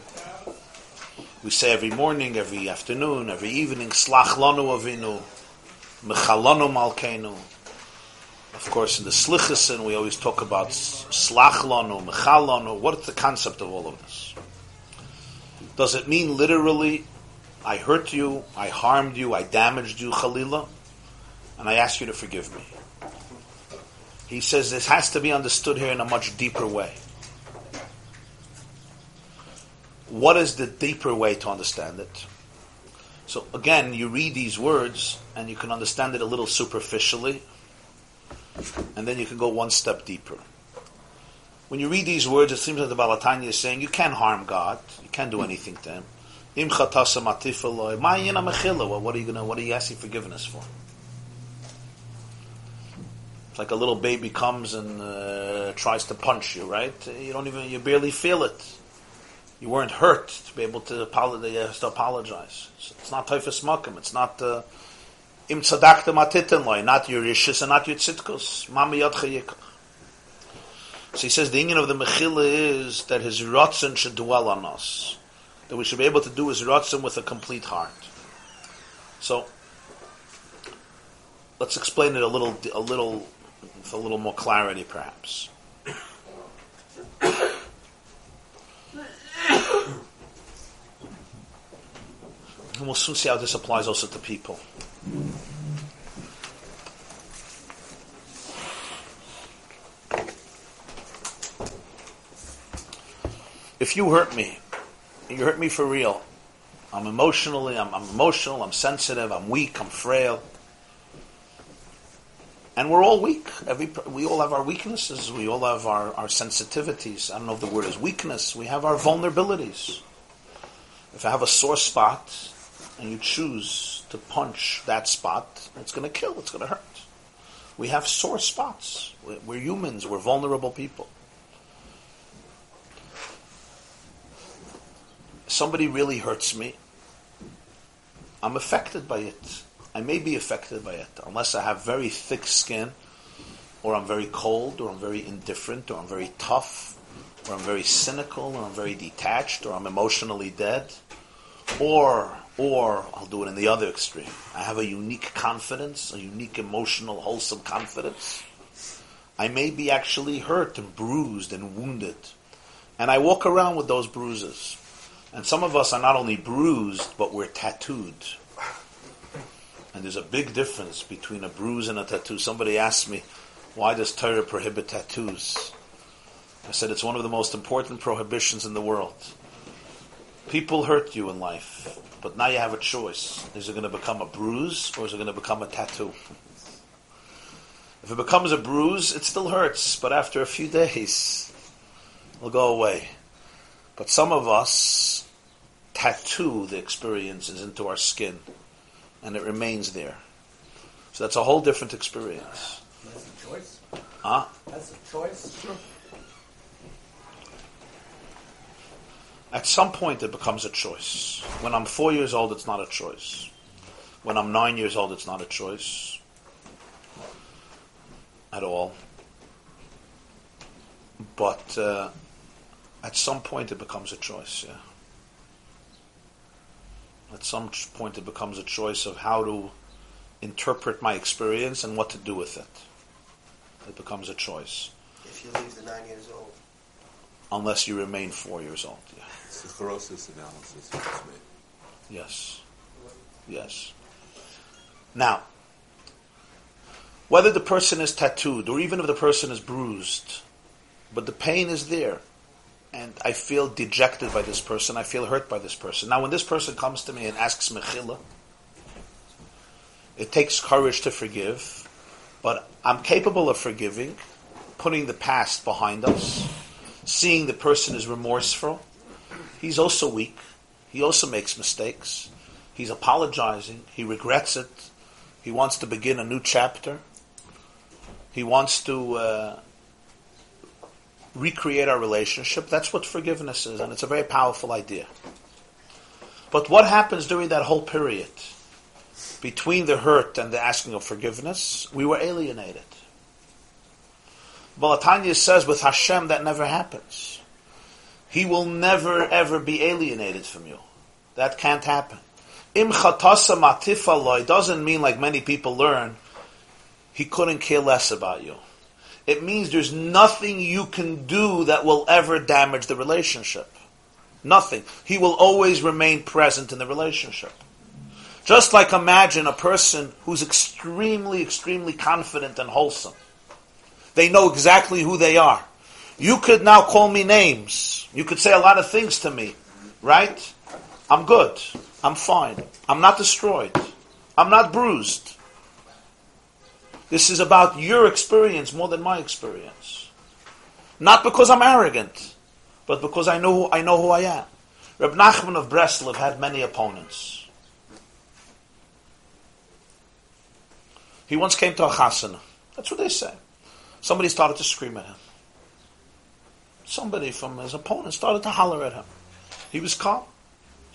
We say every morning, every afternoon, every evening, slach lanu avinu, mechal lanu malkeinu. Of course, in the slichasin, we always talk about slach lanu, mechal. What's the concept of all of this? Does it mean literally, I hurt you, I harmed you, I damaged you, Khalila, and I ask you to forgive me? He says this has to be understood here in a much deeper way. What is the deeper way to understand it? So again, you read these words and you can understand it a little superficially, and then you can go one step deeper. When you read these words, it seems that the Baal HaTanya is saying you can't harm God, you can't do anything to Him. Im chatasa matif eloi, ma yina. Well, what are you gonna? What are you asking forgiveness for? It's like a little baby comes and uh, tries to punch you, right? You don't even, you barely feel it. You weren't hurt to be able to, apologize. To apologize. It's not typhus makim. It's not uh, im tzadakta matitin loy, not your rishis and not your tzitkus. Mami. So he says the union of the mechila is that his rotzen should dwell on us. That we should be able to do is Ratzim with a complete heart. So, let's explain it a little, a little, with a little more clarity, perhaps. And we'll soon see how this applies also to people. If you hurt me, you hurt me for real. I'm emotionally, I'm, I'm emotional, I'm sensitive, I'm weak, I'm frail. And we're all weak. Every, we all have our weaknesses. We all have our, our sensitivities. I don't know if the word is weakness. We have our vulnerabilities. If I have a sore spot and you choose to punch that spot, it's going to kill. It's going to hurt. We have sore spots. We're, we're humans. We're vulnerable people. Somebody really hurts me. I'm affected by it. I may be affected by it unless I have very thick skin, or I'm very cold, or I'm very indifferent, or I'm very tough, or I'm very cynical, or I'm very detached, or I'm emotionally dead, or or I'll do it in the other extreme. I have a unique confidence, a unique emotional, wholesome confidence. I may be actually hurt and bruised and wounded, and I walk around with those bruises. And some of us are not only bruised, but we're tattooed. And there's a big difference between a bruise and a tattoo. Somebody asked me, why does Torah prohibit tattoos? I said it's one of the most important prohibitions in the world. People hurt you in life, but now you have a choice. Is it going to become a bruise or is it going to become a tattoo? If it becomes a bruise, it still hurts, but after a few days, it'll go away. But some of us tattoo the experiences into our skin and it remains there. So that's a whole different experience. That's a choice. Huh? That's a choice. Sure. At some point, it becomes a choice. When I'm four years old, it's not a choice. When I'm nine years old, it's not a choice at all. But uh, at some point, it becomes a choice. Yeah. At some point, it becomes a choice of how to interpret my experience and what to do with it. It becomes a choice, If you leave the nine years old. unless you remain four years old. Yeah. It's the Charosis analysis you just made. Yes. Yes. Now, whether the person is tattooed or even if the person is bruised, but the pain is there, and I feel dejected by this person, I feel hurt by this person. Now, when this person comes to me and asks mechila, it takes courage to forgive, but I'm capable of forgiving, putting the past behind us, seeing the person is remorseful. He's also weak. He also makes mistakes. He's apologizing. He regrets it. He wants to begin a new chapter. He wants to uh, recreate our relationship. That's what forgiveness is, and it's a very powerful idea. But what happens during that whole period between the hurt and the asking of forgiveness? We were alienated. Baal HaTanya says with Hashem that never happens. He will never ever be alienated from you. That can't happen. Matifa doesn't mean like many people learn, he couldn't care less about you. It means there's nothing you can do that will ever damage the relationship. Nothing. He will always remain present in the relationship. Just like imagine a person who's extremely, extremely confident and wholesome. They know exactly who they are. You could now call me names. You could say a lot of things to me, right? I'm good. I'm fine. I'm not destroyed. I'm not bruised. This is about your experience more than my experience. Not because I'm arrogant, but because I know I know who I am. Reb Nachman of Breslov had many opponents. He once came to a chasana. That's what they say. Somebody started to scream at him. Somebody from his opponent started to holler at him. He was calm.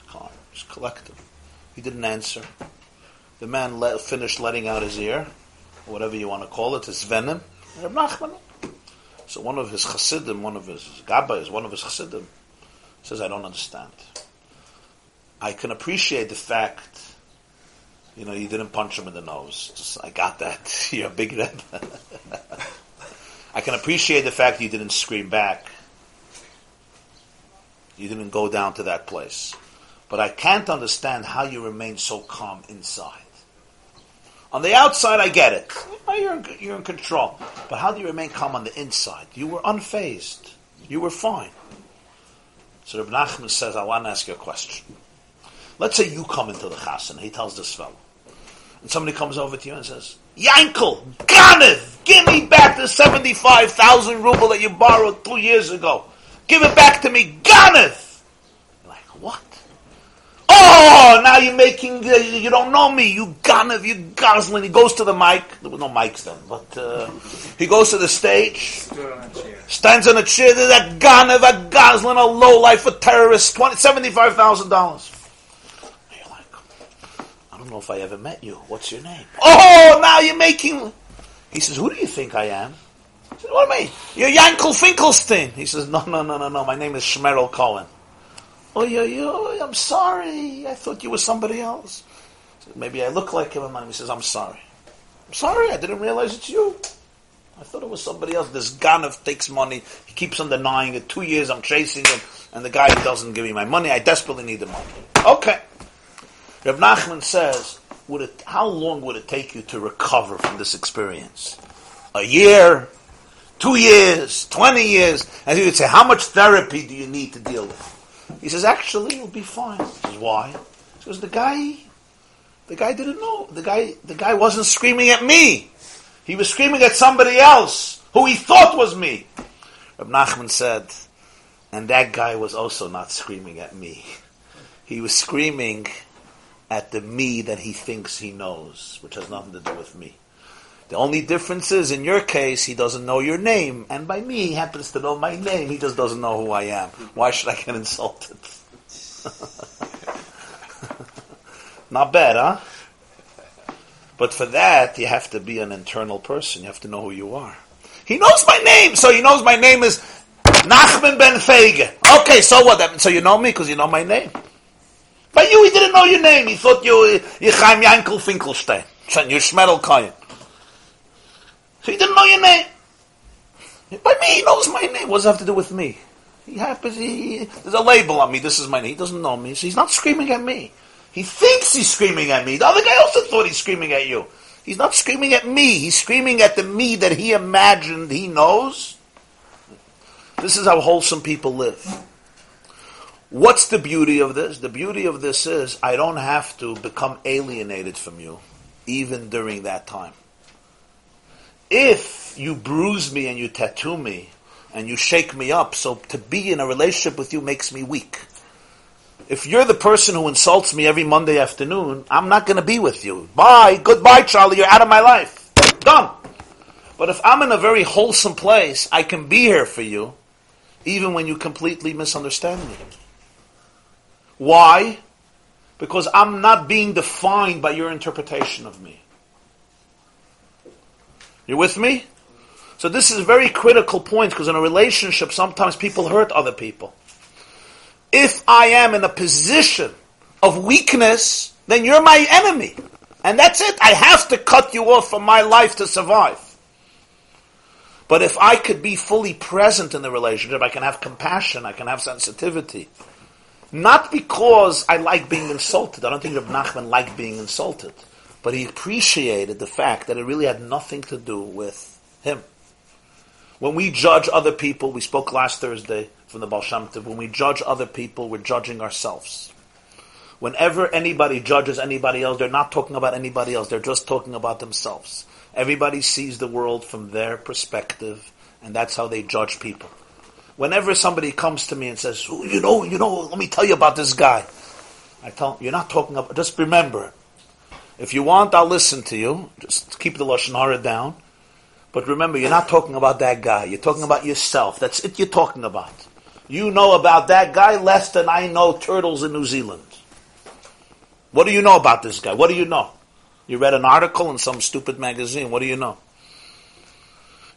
Calm. He was collected. He didn't answer. The man let, finished letting out his ear, whatever you want to call it, his venom. Reb Nachman. So one of his chassidim, one of his gabbas, one of his chassidim, says, I don't understand. I can appreciate the fact, you know, you didn't punch him in the nose. Just, I got that. You're a big red. I can appreciate the fact you didn't scream back. You didn't go down to that place. But I can't understand how you remain so calm inside. On the outside, I get it. You're in, you're in control. But how do you remain calm on the inside? You were unfazed. You were fine. So Reb Nachman says, I want to ask you a question. Let's say you come into the chassan. He tells this fellow. And somebody comes over to you and says, Yankel, Ganeth, give me back the 75,000 ruble that you borrowed two years ago. Give it back to me. You're like, what? Oh, now you're making, uh, you don't know me, you Ganeth, you Goslin. He goes to the mic. There were no mics then, but uh, he goes to the stage, stands on a chair. There's a Ganeth, a Goslin, a lowlife, a terrorist, $20, I don't know if I ever met you. What's your name? Oh, now you're making. He says, Who do you think I am? I said, What you mean? You're Yankel Finkelstein. He says, No, no, no, no, no. My name is Shmerel Cohen. Oh, yeah, yeah, I'm sorry. I thought you were somebody else. Said, Maybe I look like him. And he says, I'm sorry. I'm sorry. I didn't realize it's you. I thought it was somebody else. This Ganov takes money. He keeps on denying it. Two years I'm chasing him, and the guy doesn't give me my money. I desperately need the money. Okay. Rav Nachman says, would it, how long would it take you to recover from this experience? A year? Two years? Twenty years? And he would say, how much therapy do you need to deal with? He says, actually, you'll be fine. He says, why? Because the guy, the guy didn't know. The guy, the guy wasn't screaming at me. He was screaming at somebody else who he thought was me. Rav Nachman said, and that guy was also not screaming at me. He was screaming at the me that he thinks he knows, which has nothing to do with me. The only difference is, in your case, he doesn't know your name, and by me, he happens to know my name. He just doesn't know who I am. Why should I get insulted? Not bad, huh? But for that, you have to be an internal person. You have to know who you are. He knows my name, so he knows my name is Nachman ben Fege. Okay, so what? So you know me because you know my name. But you, he didn't know your name. He thought you, you Chaim Yankel Finkelstein. You're Shmerel Koyen. So he didn't know your name. By me, he knows my name. What does it have to do with me? He happens, he, there's a label on me. This is my name. He doesn't know me. So he's not screaming at me. He thinks he's screaming at me. The other guy also thought he's screaming at you. He's not screaming at me. He's screaming at the me that he imagined he knows. This is how wholesome people live. What's the beauty of this? The beauty of this is I don't have to become alienated from you, even during that time. If you bruise me and you tattoo me and you shake me up, so to be in a relationship with you makes me weak. If you're the person who insults me every Monday afternoon, I'm not going to be with you. Bye, goodbye, Charlie, you're out of my life. Done. But if I'm in a very wholesome place, I can be here for you, even when you completely misunderstand me. Why? Because I'm not being defined by your interpretation of me. You with me? So this is a very critical point because in a relationship, sometimes people hurt other people. If I am in a position of weakness, then you're my enemy. And that's it. I have to cut you off from my life to survive. But if I could be fully present in the relationship, I can have compassion, I can have sensitivity, not because I like being insulted. I don't think Reb Nachman liked being insulted. But he appreciated the fact that it really had nothing to do with him. When we judge other people, we spoke last Thursday from the Tov, when we judge other people, we're judging ourselves. Whenever anybody judges anybody else, they're not talking about anybody else, they're just talking about themselves. Everybody sees the world from their perspective, and that's how they judge people. Whenever somebody comes to me and says, oh, you know, you know, let me tell you about this guy. I tell them, you're not talking about, just remember, if you want, I'll listen to you. Just keep the Lashon Hara down. But remember, you're not talking about that guy. You're talking about yourself. That's it you're talking about. You know about that guy less than I know turtles in New Zealand. What do you know about this guy? What do you know? You read an article in some stupid magazine. What do you know?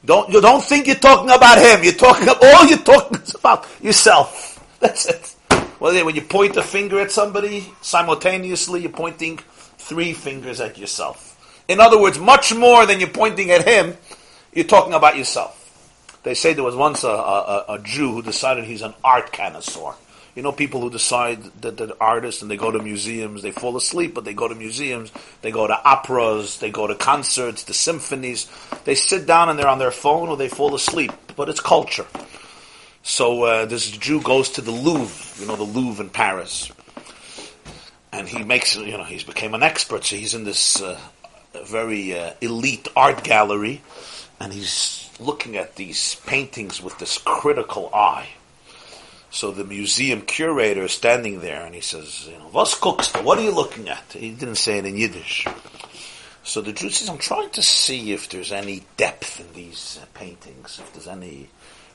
Don't you don't think you're talking about him. You're talking all you're talking about yourself. That's it. Well, when you point a finger at somebody, simultaneously you're pointing three fingers at yourself. In other words, much more than you're pointing at him, you're talking about yourself. They say there was once a, a, a Jew who decided he's an art connoisseur. You know, people who decide that they're artists and they go to museums, they fall asleep, but they go to museums, they go to operas, they go to concerts, to symphonies. They sit down and they're on their phone or they fall asleep, but it's culture. So uh, this Jew goes to the Louvre, you know, the Louvre in Paris, and he makes, you know, he's became an expert. So he's in this uh, very uh, elite art gallery, and he's looking at these paintings with this critical eye. So the museum curator is standing there and he says, you know, was guckst? What are you looking at? He didn't say it in Yiddish. So the Jew says, I'm trying to see if there's any depth in these uh, paintings, if there's any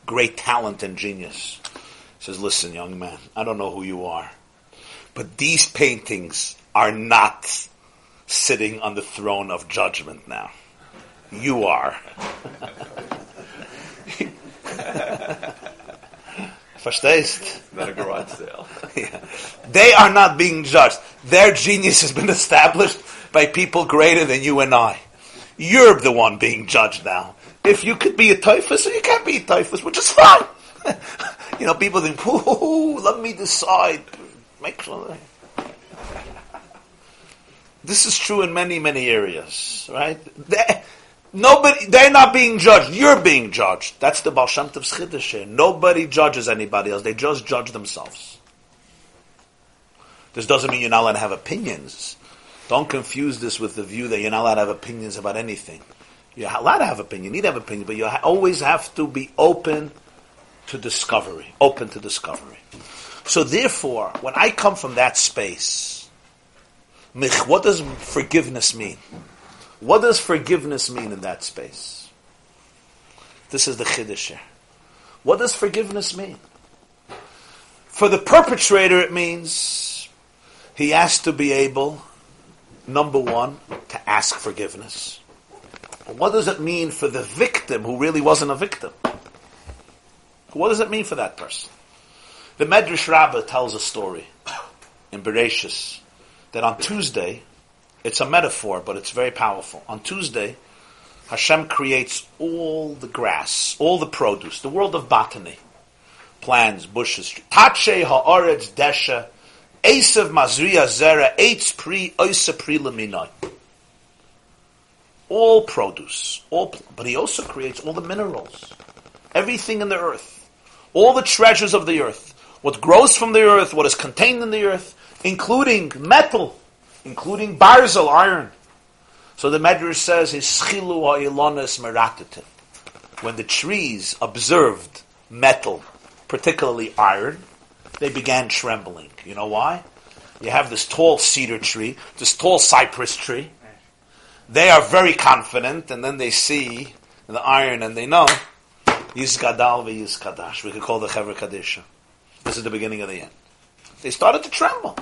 great talent and genius. He says, listen, young man, I don't know who you are, but these paintings are not sitting on the throne of judgment now. You are. Verstehst? Not a garage sale. Yeah. They are not being judged. Their genius has been established by people greater than you and I. You're the one being judged now. If you could be a typhus or you can't be a typhus, which is fine. you know, people think, ooh, let me decide. Make sure. This is true in many, many areas, right? They, nobody, they're not being judged. You're being judged. That's the Baal Shem Tov's Chiddush here. Nobody judges anybody else. They just judge themselves. This doesn't mean you're not allowed to have opinions. Don't confuse this with the view that you're not allowed to have opinions about anything. You're allowed to have opinion. You need to have opinion, but you always have to be open to discovery. Open to discovery. So therefore, when I come from that space, what does forgiveness mean? What does forgiveness mean in that space? This is the chiddush. What does forgiveness mean? For the perpetrator, it means he has to be able, number one, to ask forgiveness. What does it mean for the victim who really wasn't a victim? What does it mean for that person? The Medrash Rabbah tells a story in Bereshis that on Tuesday, it's a metaphor, but it's very powerful. On Tuesday, Hashem creates all the grass, all the produce, the world of botany, plants, bushes, tache ha'aretz desha, esav mazriya zera, eitz pri, oisa pri leminoi. All produce, all, but he also creates all the minerals, everything in the earth, all the treasures of the earth, what grows from the earth, what is contained in the earth, including metal, including barzel, iron. So the Medrash says, "His schilu ha'ilonis meratatin." When the trees observed metal, particularly iron, they began trembling. You know why? You have this tall cedar tree, this tall cypress tree. They are very confident, and then they see the iron, and they know Yizgadal Yizkadash. We could call the Chevra Kadisha. This is the beginning of the end. They started to tremble.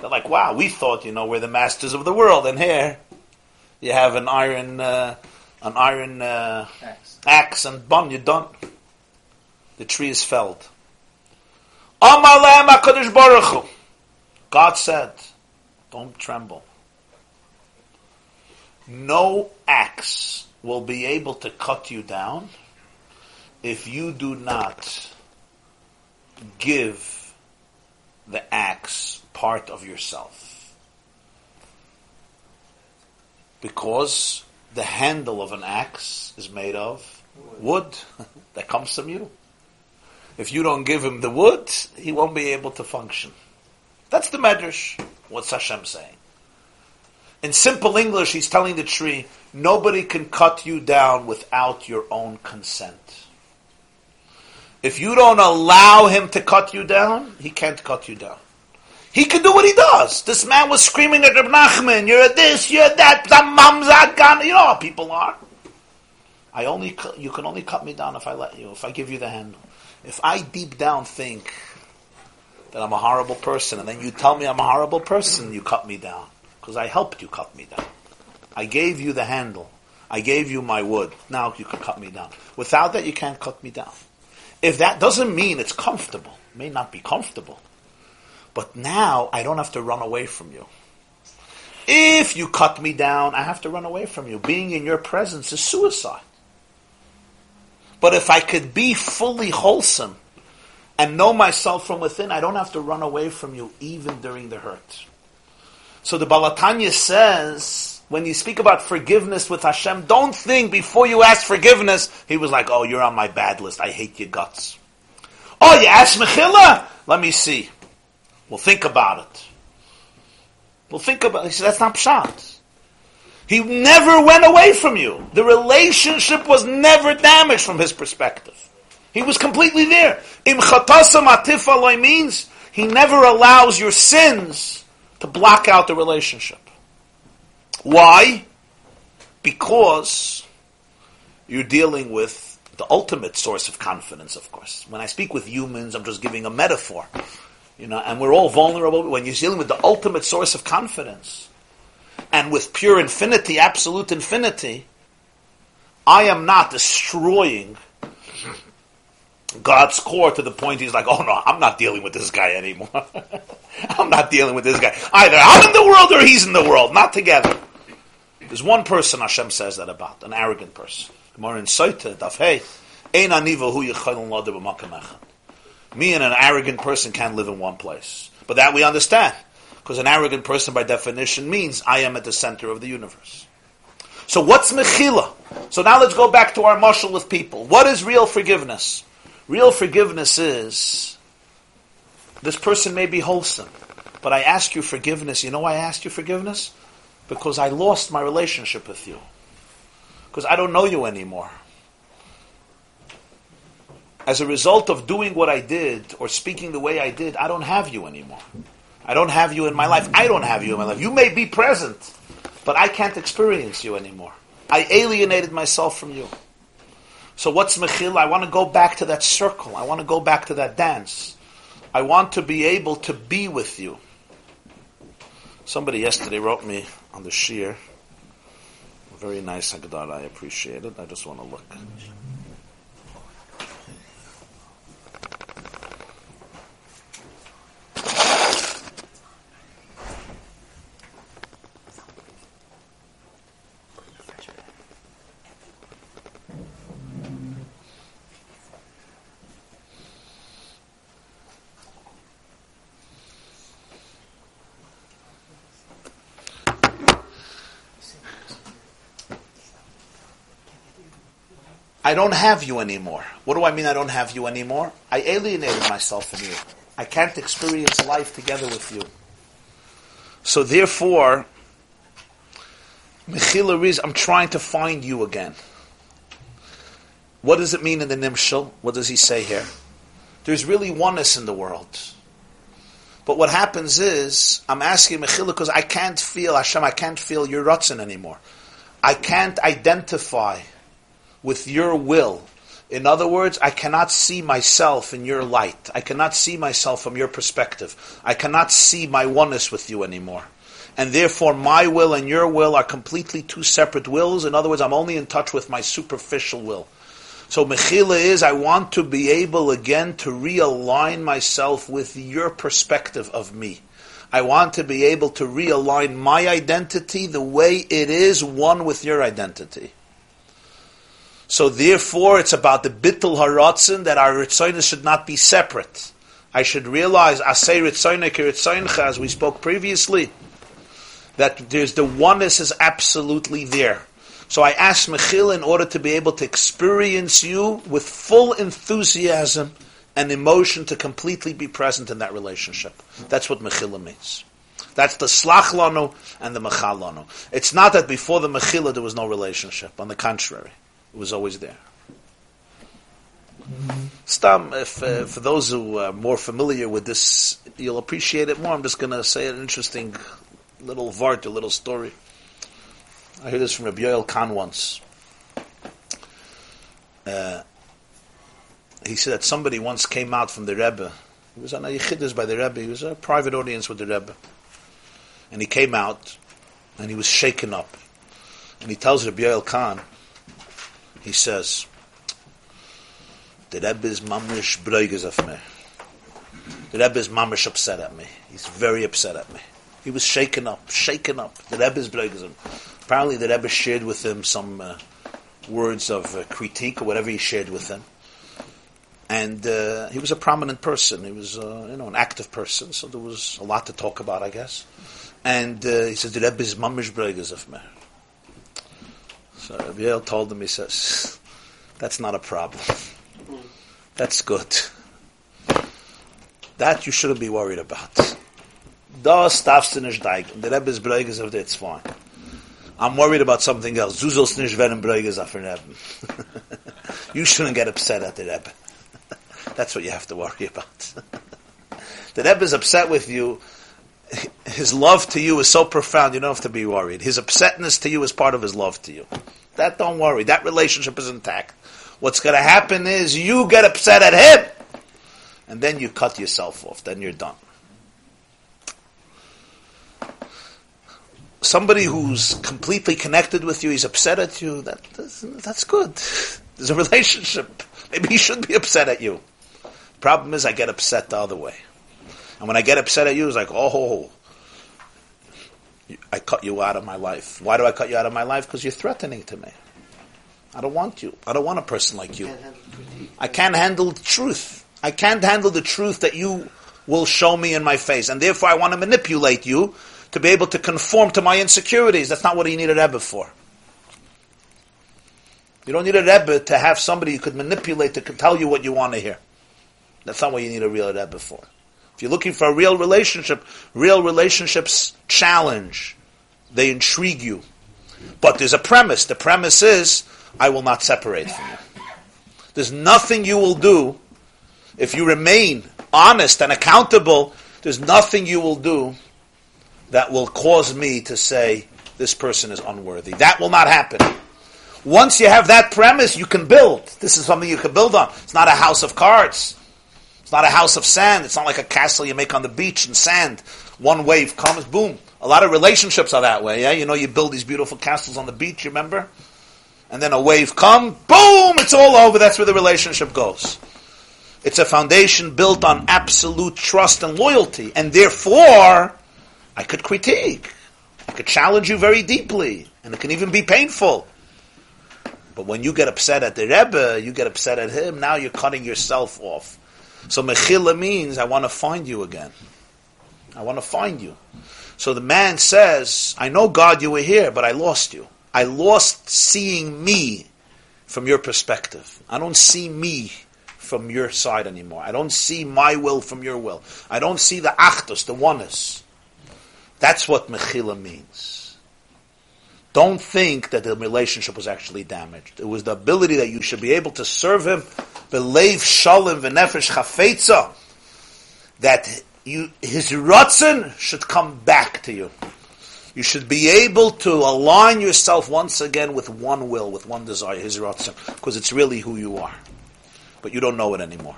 They're like, "Wow, we thought, you know, we're the masters of the world, and here you have an iron, uh, an iron uh, Axe. axe, and boom, you're done. The tree is felled. Amalem Hakadosh Baruch Hu. God said, "Don't tremble. No axe will be able to cut you down if you do not give the axe part of yourself. Because the handle of an axe is made of wood that comes from you. If you don't give him the wood, he won't be able to function. That's the medrash. What's Hashem saying? In simple English, he's telling the tree, nobody can cut you down without your own consent. If you don't allow him to cut you down, he can't cut you down. He can do what he does. This man was screaming at Reb Nachman, you're this, you're that, the mamzat gan. You know how people are. I only, you can only cut me down if I let you, if I give you the handle. If I deep down think that I'm a horrible person, and then you tell me I'm a horrible person, you cut me down. Because I helped you cut me down. I gave you the handle. I gave you my wood. Now you can cut me down. Without that, you can't cut me down. If that doesn't mean it's comfortable, it may not be comfortable. But now I don't have to run away from you. If you cut me down, I have to run away from you. Being in your presence is suicide. But if I could be fully wholesome and know myself from within, I don't have to run away from you even during the hurt. So the Baal HaTanya says, when you speak about forgiveness with Hashem, don't think before you ask forgiveness, he was like, oh, you're on my bad list. I hate your guts. Oh, you asked Mechila? Let me see. We'll think about it. We'll think about it. He said, that's not pshat. He never went away from you. The relationship was never damaged from his perspective. He was completely there. Im means he never allows your sins to block out the relationship. Why? Because you're dealing with the ultimate source of confidence, of course. When I speak with humans, I'm just giving a metaphor. You know, and we're all vulnerable when you're dealing with the ultimate source of confidence. And with pure infinity, absolute infinity, I am not destroying God's core to the point he's like, oh no, I'm not dealing with this guy anymore. I'm not dealing with this guy. Either I'm in the world or he's in the world, not together. There's one person Hashem says that about, an arrogant person. Me and an arrogant person can't live in one place. But that we understand. Because an arrogant person by definition means I am at the center of the universe. So what's mechila? So now let's go back to our marshal with people. What is real forgiveness? Real forgiveness is this person may be wholesome, but I ask you forgiveness. You know why I ask you forgiveness? Because I lost my relationship with you. Because I don't know you anymore. As a result of doing what I did or speaking the way I did, I don't have you anymore. I don't have you in my life. I don't have you in my life. You may be present, but I can't experience you anymore. I alienated myself from you. So what's mechil? I want to go back to that circle. I want to go back to that dance. I want to be able to be with you. Somebody yesterday wrote me on the shear. Very nice Haggadah. I appreciate it. I just want to look. I don't have you anymore. What do I mean I don't have you anymore? I alienated myself from you. I can't experience life together with you. So therefore, Mechila is, I'm trying to find you again. What does it mean in the Nimshal? What does he say here? There's really oneness in the world. But what happens is, I'm asking Mechila because I can't feel, Hashem, I can't feel your Ratzin anymore. I can't identify with your will. In other words, I cannot see myself in your light. I cannot see myself from your perspective. I cannot see my oneness with you anymore. And therefore, my will and your will are completely two separate wills. In other words, I'm only in touch with my superficial will. So mechila is I want to be able again to realign myself with your perspective of me. I want to be able to realign my identity the way it is one with your identity. So therefore, it's about the bittul haratzin that our ritzonis should not be separate. I should realize asay ritzonik ritzoincha, as we spoke previously, that there's the oneness is absolutely there. So I ask Mechil in order to be able to experience you with full enthusiasm and emotion to completely be present in that relationship. That's what Mechila means. That's the slach and the mechal It's not that before the mechila there was no relationship. On the contrary. It was always there. Stam, if, uh, for those who are more familiar with this, you'll appreciate it more. I'm just going to say an interesting little vart, a little story. I heard this from Rabbi Yoel Kahn once. Uh, he said that somebody once came out from the Rebbe. He was on a yichidus by the Rebbe. He was a private audience with the Rebbe. And he came out, and he was shaken up. And he tells Rabbi Yoel Kahn, he says, the Rebbe is mamish broiges of me. The Rebbe is mamish upset at me. He's very upset at me. He was shaken up, shaken up. The Rebbe is bregazim. Apparently, the Rebbe shared with him some uh, words of uh, critique or whatever he shared with him. And uh, he was a prominent person. He was, uh, you know, an active person. So there was a lot to talk about, I guess. And uh, he said, "The Rebbe is mamish bregaz of me." So told him, he says, "That's not a problem. That's good." That you shouldn't be worried about. Das darfst du nicht deigen. Der ist. I'm worried about something else. You shouldn't get upset at the Rebbe. That's what you have to worry about. the Rebbe is upset with you. His love to you is so profound, you don't have to be worried. His upsetness to you is part of his love to you. That don't worry. That relationship is intact. What's going to happen is you get upset at him and then you cut yourself off. Then you're done. Somebody who's completely connected with you, he's upset at you. That, that's, good. There's a relationship. Maybe he should be upset at you. Problem is, I get upset the other way. And when I get upset at you, it's like, oh, I cut you out of my life. Why do I cut you out of my life? Because you're threatening to me. I don't want you. I don't want a person like you. I can't handle the truth. I can't handle the truth that you will show me in my face. And therefore I want to manipulate you to be able to conform to my insecurities. That's not what you need a Rebbe for. You don't need a Rebbe to have somebody you could manipulate to tell you what you want to hear. That's not what you need a real Rebbe for. If you're looking for a real relationship, real relationships challenge. They intrigue you. But there's a premise. The premise is, I will not separate from you. There's nothing you will do if you remain honest and accountable. There's nothing you will do that will cause me to say this person is unworthy. That will not happen. Once you have that premise, you can build. This is something you can build on. It's not a house of cards. It's not a house of sand. It's not like a castle you make on the beach in sand. One wave comes, boom. A lot of relationships are that way. Yeah, you know, you build these beautiful castles on the beach. You remember? And then a wave come, boom! It's all over. That's where the relationship goes. It's a foundation built on absolute trust and loyalty, and therefore, I could critique. I could challenge you very deeply, and it can even be painful. But when you get upset at the Rebbe, you get upset at him, now you're cutting yourself off. So mechila means I want to find you again. I want to find you. So the man says, I know God you were here, but I lost you. I lost seeing me from your perspective. I don't see me from your side anymore. I don't see my will from your will. I don't see the achdus, the oneness. That's what mechila means. Don't think that the relationship was actually damaged. It was the ability that you should be able to serve him, believe shalom v'nefesh chafetza, that you, his rotzen should come back to you. You should be able to align yourself once again with one will, with one desire, his rotzen, because it's really who you are. But you don't know it anymore.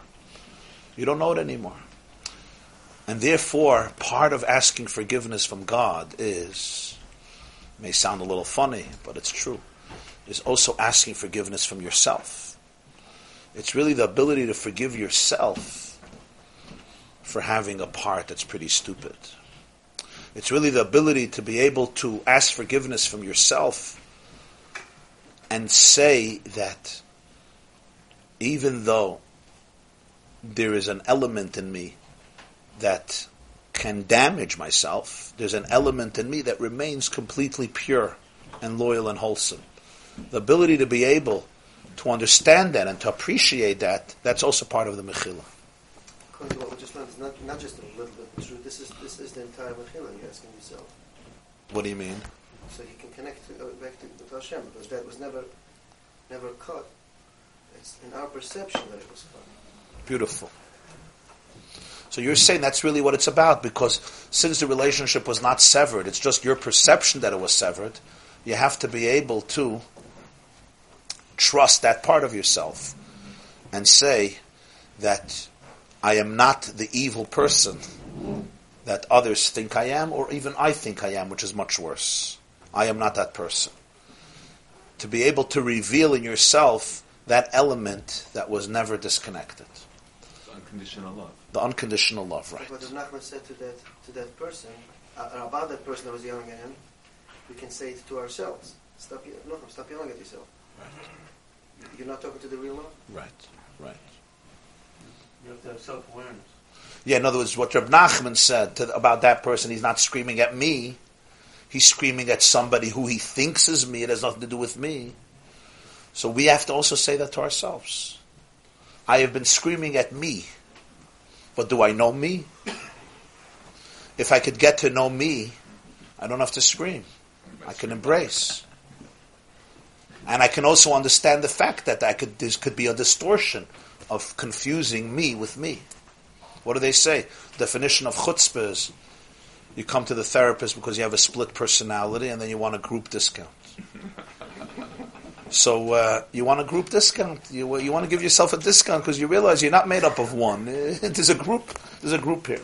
You don't know it anymore. And therefore, part of asking forgiveness from God is, may sound a little funny, but it's true, is also asking forgiveness from yourself. It's really the ability to forgive yourself for having a part that's pretty stupid. It's really the ability to be able to ask forgiveness from yourself and say that even though there is an element in me that can damage myself, there's an element in me that remains completely pure and loyal and wholesome. The ability to be able to understand that and to appreciate that, that's also part of the to what we just learned, it's not, not just a little bit true. This is this is the entire Mechila you're asking yourself. What do you mean? So you can connect to, uh, back to, to Hashem because that was never never cut. It's in our perception that it was cut. Beautiful. So you're saying that's really what it's about because since the relationship was not severed, it's just your perception that it was severed. You have to be able to trust that part of yourself and say that I am not the evil person that others think I am, or even I think I am, which is much worse. I am not that person. To be able to reveal in yourself that element that was never disconnected. So Unconditional love. The unconditional love, right? What Rav Nachman said to that to that person, uh, or about that person that was yelling at him, we can say it to ourselves. Stop, ye- no, stop yelling at yourself. You're not talking to the real love. Right, right. You have to have self-awareness. Yeah, in other words, what Reb Nachman said to, about that person, he's not screaming at me. He's screaming at somebody who he thinks is me. It has nothing to do with me. So we have to also say that to ourselves. I have been screaming at me, but do I know me? If I could get to know me, I don't have to scream. I can embrace. And I can also understand the fact that I could, this could be a distortion of confusing me with me. What do they say? Definition of chutzpah is you come to the therapist because you have a split personality and then you want a group discount. So uh, you want a group discount. You, you want to give yourself a discount because you realize you're not made up of one. There's a group. There's a group here.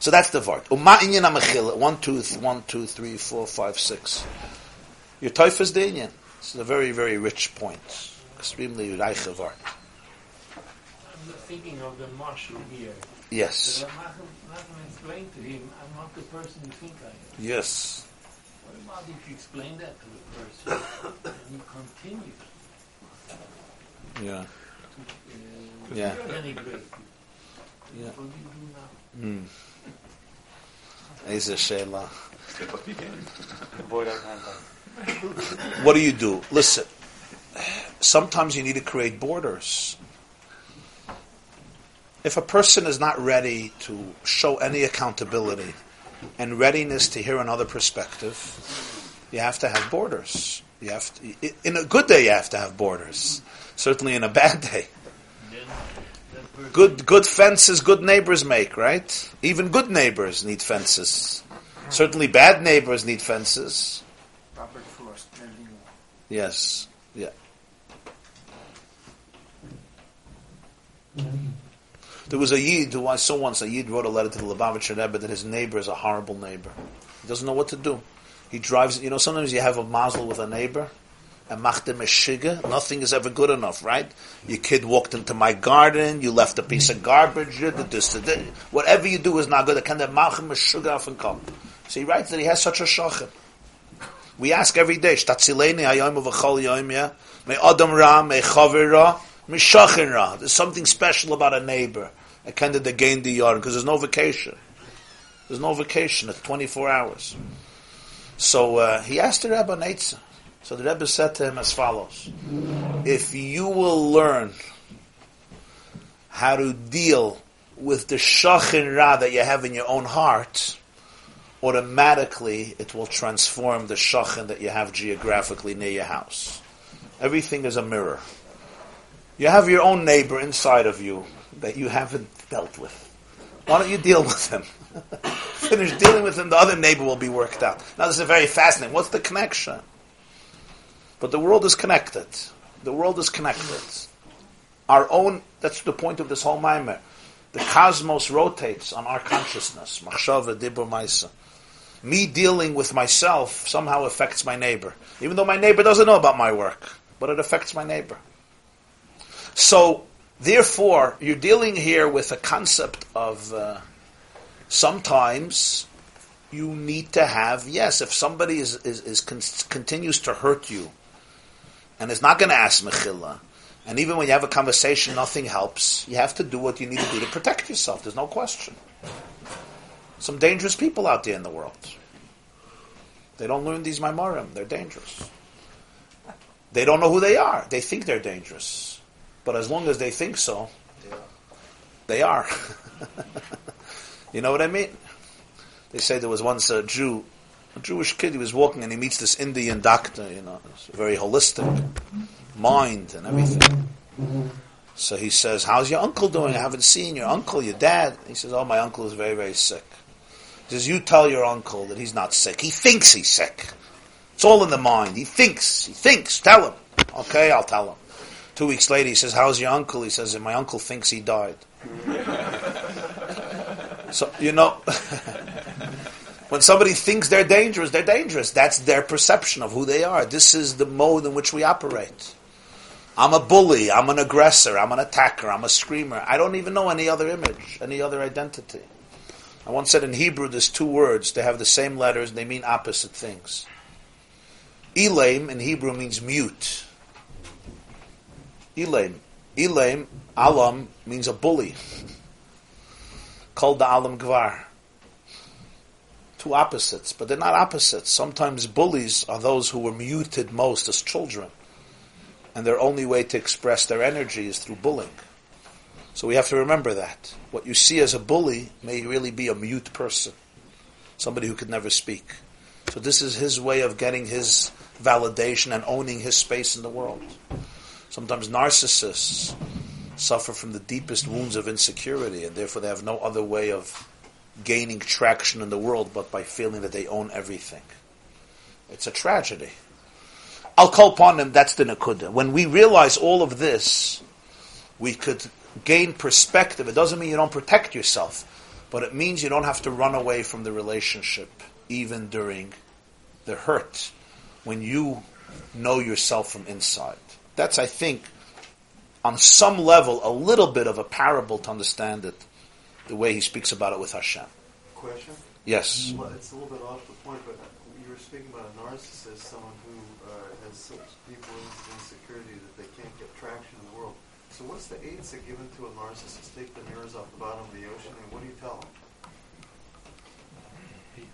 So that's the vart. Uma inyan amachila. One, two, th- one, two, three, four, five, six. Your toif is the inyan. This is a very, very rich point. Extremely reiche vart. I'm not thinking of the marshal here. Yes. So Nachman Nachman explained to him, I'm not the person you think I am. Yes. What about if you explain that to the person and you continue Yeah. to uh, Yeah. Yeah. What do you do now? Mm. Eise Sheila. Step up again. Avoid eye contact. What do you do? Listen. Sometimes you need to create borders. If a person is not ready to show any accountability and readiness to hear another perspective, you have to have borders. You have to, in a good day, you have to have borders. Certainly, in a bad day, Then that person good good fences, good neighbors make. Right? Even good neighbors need fences. Certainly, bad neighbors need fences. Robert Frost. Yes. Yeah. There was a Yid who I saw once. A Yid wrote a letter to the Lubavitcher Rebbe that his neighbor is a horrible neighbor. He doesn't know what to do. He drives. You know, sometimes you have a mazel with a neighbor, and machtem shiga. Nothing is ever good enough, right? Your kid walked into my garden. You left a piece of garbage. Whatever you do is not good. Can the machem shiga off and come? So he writes that he has such a shochem. We ask every day, may adam ra, may chaver ra, may shachin ra. There's something special about a neighbor. I kind of gain the yard because there's no vacation. There's no vacation. It's 24 hours. So uh, he asked the Rebbe Neitza. So the Rebbe said to him as follows: If you will learn how to deal with the shachin ra that you have in your own heart, automatically it will transform the shachin that you have geographically near your house. Everything is a mirror. You have your own neighbor inside of you that you haven't dealt with. Why don't you deal with him? Finish dealing with him, the other neighbor will be worked out. Now this is very fascinating. What's the connection? But the world is connected. The world is connected. Our own, that's the point of this whole mimer. The cosmos rotates on our consciousness. Machshava, me dealing with myself somehow affects my neighbor, even though my neighbor doesn't know about my work, but it affects my neighbor. So, therefore, you're dealing here with a concept of uh, sometimes you need to have yes, if somebody is, is, is con- continues to hurt you and is not going to ask mechila, and even when you have a conversation, nothing helps. You have to do what you need to do to protect yourself. There's no question some dangerous people out there in the world. They don't learn these Maimarim. They're dangerous. They don't know who they are. They think they're dangerous. But as long as they think so, they are. you know what I mean? They say there was once a Jew, a Jewish kid, he was walking and he meets this Indian doctor, you know, very holistic, mind and everything. So he says, how's your uncle doing? I haven't seen your uncle, your dad. He says, oh, my uncle is very, very sick. He says, you tell your uncle that he's not sick. He thinks he's sick. It's all in the mind. He thinks. He thinks. Tell him. Okay, I'll tell him. Two weeks later, he says, how's your uncle? He says, my uncle thinks he died. so, you know, when somebody thinks they're dangerous, they're dangerous. That's their perception of who they are. This is the mode in which we operate. I'm a bully, I'm an aggressor, I'm an attacker, I'm a screamer. I don't even know any other image, any other identity. I once said in Hebrew there's two words, they have the same letters, they mean opposite things. Elaim in Hebrew means mute. Elaim. Elaim, alam, means a bully. Called the alam gvar. Two opposites, but they're not opposites. Sometimes bullies are those who were muted most as children. And their only way to express their energy is through bullying. So we have to remember that. What you see as a bully may really be a mute person. Somebody who could never speak. So this is his way of getting his validation and owning his space in the world. Sometimes narcissists suffer from the deepest wounds of insecurity and therefore they have no other way of gaining traction in the world but by feeling that they own everything. It's a tragedy. I'll call upon them, that's the Nakuda. When we realize all of this, we could gain perspective. It doesn't mean you don't protect yourself, but it means you don't have to run away from the relationship, even during the hurt, when you know yourself from inside. That's, I think, on some level, a little bit of a parable to understand it, the way he speaks about it with Hashem. Question? Yes. Well, it's a little bit off the point, but you were speaking about a narcissist, someone who uh, has such deep insecurity that they can't get traction in the world. So what's the aids that given to a narcissist? Take the mirrors off the bottom of the ocean, and what do you tell them?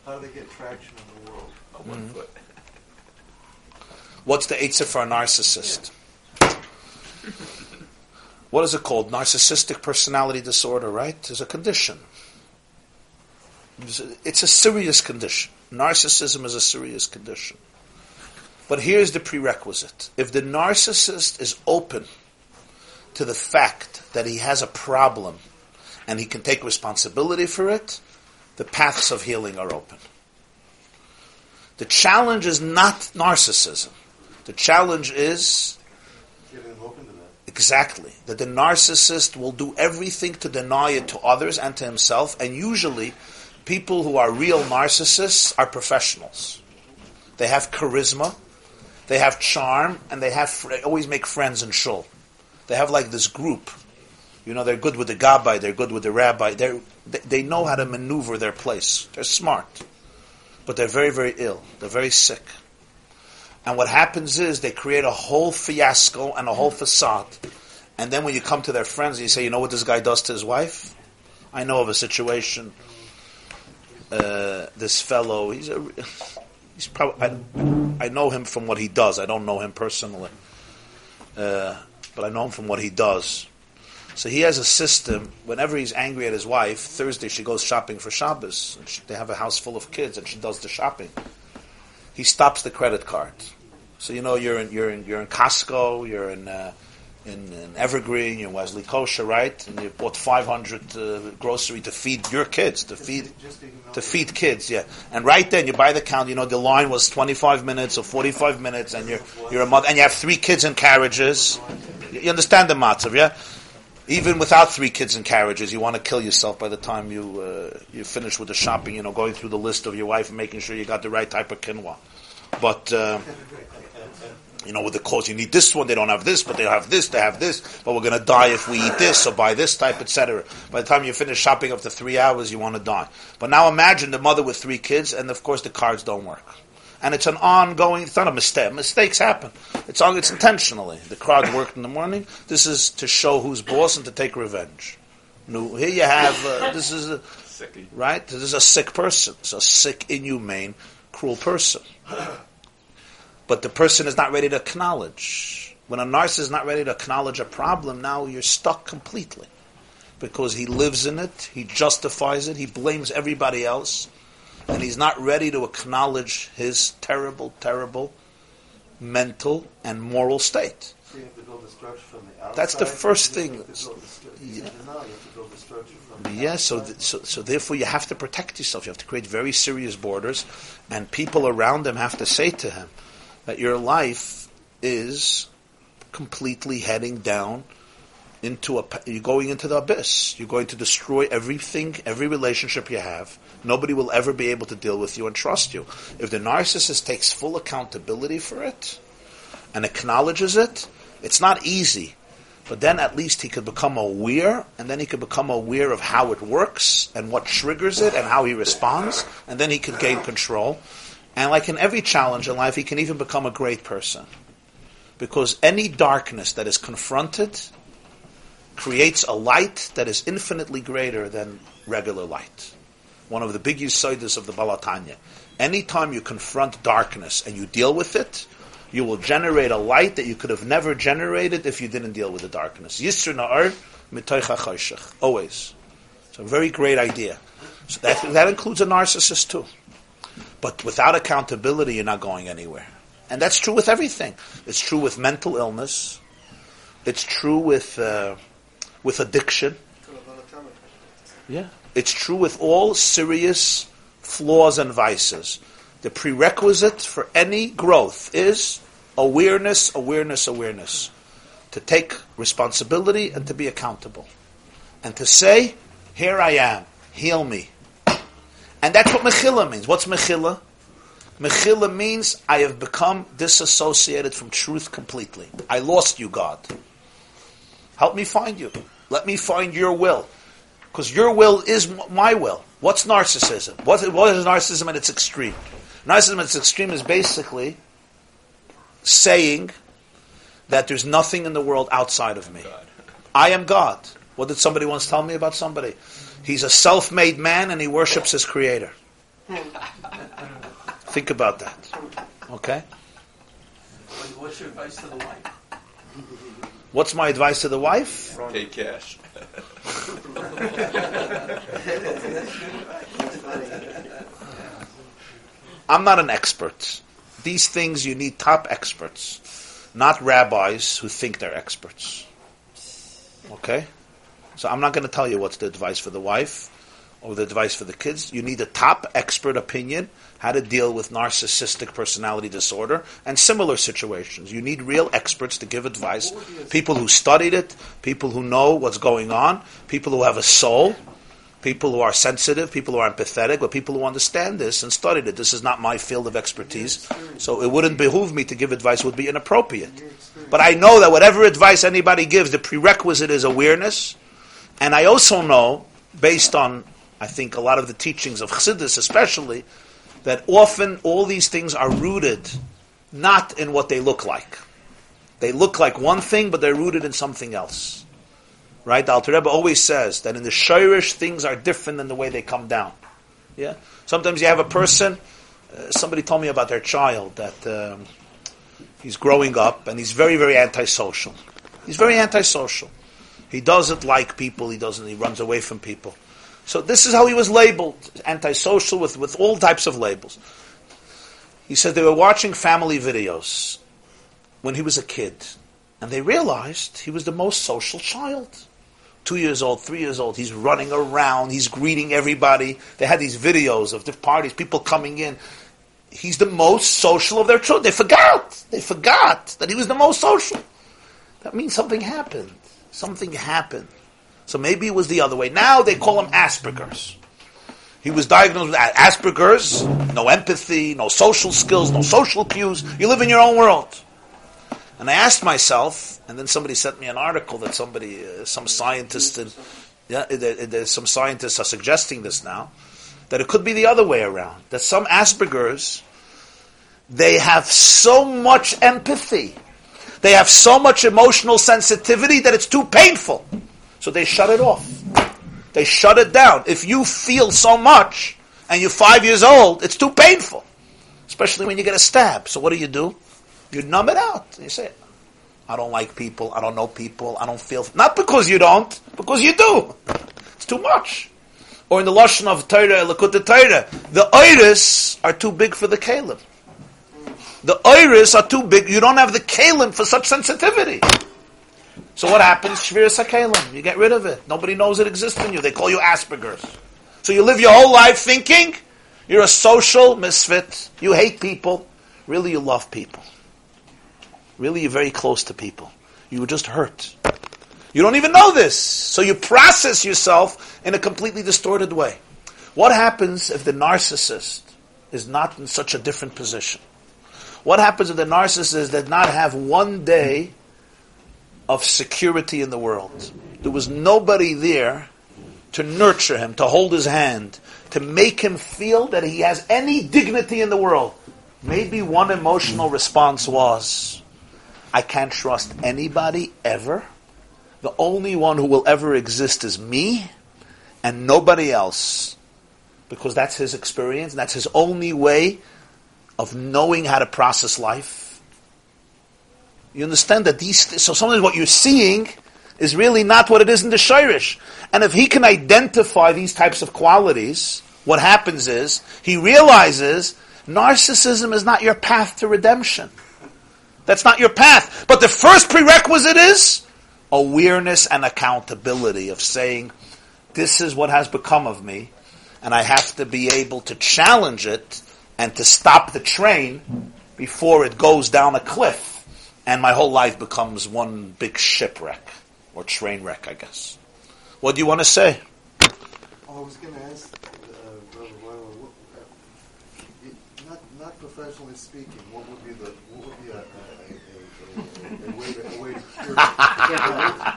How do they get traction in the world? On one foot. What's the Eitzah for a narcissist? What is it called? Narcissistic personality disorder, right? There's a condition. It's a serious condition. Narcissism is a serious condition. But here's the prerequisite. If the narcissist is open to the fact that he has a problem and he can take responsibility for it, the paths of healing are open. The challenge is not narcissism. The challenge is Getting them open to that. Exactly that the narcissist will do everything to deny it to others and to himself, and usually people who are real narcissists are professionals. They have charisma, they have charm, and they have always make friends in shul. They have like this group. You know, they're good with the gabbai, they're good with the rabbi. They're, they they know how to maneuver their place. They're smart, but they're very very ill. They're very sick. And what happens is they create a whole fiasco and a whole facade. And then when you come to their friends and you say, you know what this guy does to his wife? I know of a situation. Uh, this fellow, he's a, he's probably, I, I know him from what he does. I don't know him personally. Uh, but I know him from what he does. So he has a system. Whenever he's angry at his wife, Thursday she goes shopping for Shabbos. She, they have a house full of kids, and she does the shopping. He stops the credit card. So you know you're in you're in you're in Costco, you're in uh, in, in Evergreen, you're in Wesley Kosher, right? And you bought 500 uh, grocery to feed your kids, to feed to to feed kids, yeah. And right then you buy the count. You know the line was 25 minutes or 45 minutes, and you're you're a mother, and you have three kids in carriages. You understand the matzav, yeah? Even without three kids in carriages, you want to kill yourself by the time you uh, you finish with the shopping. You know, going through the list of your wife and making sure you got the right type of quinoa. But uh, you know, with the clothes, you need this one. They don't have this, but they have this. They have this. But we're going to die if we eat this or buy this type, etc. By the time you finish shopping after three hours, you want to die. But now imagine the mother with three kids, and of course the cards don't work. And it's an ongoing. It's not a mistake. Mistakes happen. It's on. It's intentionally. The crowd worked in the morning. This is to show who's boss and to take revenge. No, here you have. Uh, this is a, Sicky. right. This is a sick person. It's a sick, inhumane, cruel person. But the person is not ready to acknowledge. When a narcissist is not ready to acknowledge a problem, now you're stuck completely. Because he lives in it, he justifies it, he blames everybody else, and he's not ready to acknowledge his terrible, terrible mental and moral state. So you have to build the structure from the outside. That's the first thing. have to build the stru- Yeah. Now you have to build the structure from the Yeah, so, so so therefore you have to protect yourself. You have to create very serious borders, and people around him have to say to him that your life is completely heading down into a. You're going into the abyss. You're going to destroy everything, every relationship you have. Nobody will ever be able to deal with you and trust you. If the narcissist takes full accountability for it and acknowledges it, It's not easy, but then at least he could become aware, and then he could become aware of how it works and what triggers it and how he responds, and then he could gain control. And like in every challenge in life, he can even become a great person. Because any darkness that is confronted creates a light that is infinitely greater than regular light. One of the big yisoidas of the Baal HaTanya. Anytime you confront darkness and you deal with it, you will generate a light that you could have never generated if you didn't deal with the darkness. Yisr na'ar mitoicha choshech. Always. It's a very great idea. So that, that includes a narcissist too. But without accountability, you're not going anywhere. And that's true with everything. It's true with mental illness. It's true with uh, with addiction. Yeah. It's true with all serious flaws and vices. The prerequisite for any growth is awareness, awareness, awareness. To take responsibility and to be accountable. And to say, here I am, heal me. And that's what Mechillah means. What's Mechillah? Mechillah means I have become disassociated from truth completely. I lost you, God. Help me find you. Let me find your will. Because your will is my will. What's narcissism? What, what is narcissism at its extreme? Narcissism at its extreme is basically saying that there's nothing in the world outside of me. I am God. What did somebody once tell me about somebody? He's a self-made man and he worships his creator. Think about that. Okay? What's your advice to the wife? What's my advice to the wife? Take cash. I'm not an expert. These things you need top experts, not rabbis who think they're experts. Okay? So I'm not going to tell you what's the advice for the wife or the advice for the kids. You need a top expert opinion how to deal with narcissistic personality disorder and similar situations. You need real experts to give advice, people who studied it, people who know what's going on, people who have a soul, people who are sensitive, people who are empathetic, but people who understand this and studied it. This is not my field of expertise, so it wouldn't behoove me to give advice, would be inappropriate. But I know that whatever advice anybody gives, the prerequisite is awareness, and I also know, based on, I think, a lot of the teachings of Chassidus especially, that often all these things are rooted not in what they look like. They look like one thing, but they're rooted in something else. Right? The Alter Rebbe always says that in the Shirish, things are different than the way they come down. Yeah? Sometimes you have a person, uh, somebody told me about their child, that um, he's growing up and he's very, very antisocial. He's very antisocial. He doesn't like people, he doesn't, he runs away from people. So this is how he was labeled, antisocial with, with all types of labels. He said they were watching family videos when he was a kid, and they realized he was the most social child. Two years old, three years old, he's running around, he's greeting everybody. They had these videos of the parties, people coming in. He's the most social of their children. They forgot. They forgot that he was the most social. That means something happened. Something happened. So maybe it was the other way. Now they call him Asperger's. He was diagnosed with Asperger's, no empathy, no social skills, no social cues. You live in your own world. And I asked myself, and then somebody sent me an article that somebody, uh, some scientists, yeah, some scientists are suggesting this now, that it could be the other way around. That some Asperger's, they have so much empathy, they have so much emotional sensitivity that it's too painful. So they shut it off. They shut it down. If you feel so much and you're five years old, it's too painful. Especially when you get a stab. So what do you do? You numb it out. You say, I don't like people, I don't know people, I don't feel not because you don't, because you do. It's too much. Or in the Lashon of Torah, Likutei Torah, the iris are too big for the kalim. The iris are too big. You don't have the kalim for such sensitivity. So what happens? Shvir Sakalim. You get rid of it. Nobody knows it exists in you. They call you Asperger's. So you live your whole life thinking you're a social misfit. You hate people. Really, you love people. Really, you're very close to people. You were just hurt. You don't even know this. So you process yourself in a completely distorted way. What happens if the narcissist is not in such a different position? What happens if the narcissist did not have one day of security in the world. There was nobody there to nurture him, to hold his hand, to make him feel that he has any dignity in the world. Maybe one emotional response was, I can't trust anybody ever. The only one who will ever exist is me and nobody else. Because that's his experience, that's his only way of knowing how to process life. You understand that these, so sometimes what you're seeing is really not what it is in the Shirish. And if he can identify these types of qualities, what happens is he realizes narcissism is not your path to redemption. That's not your path. But the first prerequisite is awareness and accountability of saying, this is what has become of me, and I have to be able to challenge it and to stop the train before it goes down a cliff and my whole life becomes one big shipwreck or train wreck, I guess. What do you want to say? Oh, I was going to ask, uh, Brother Weiler, what, uh, not, not professionally speaking, what would be the what would be a, a, a, a, a way to a way to cure it?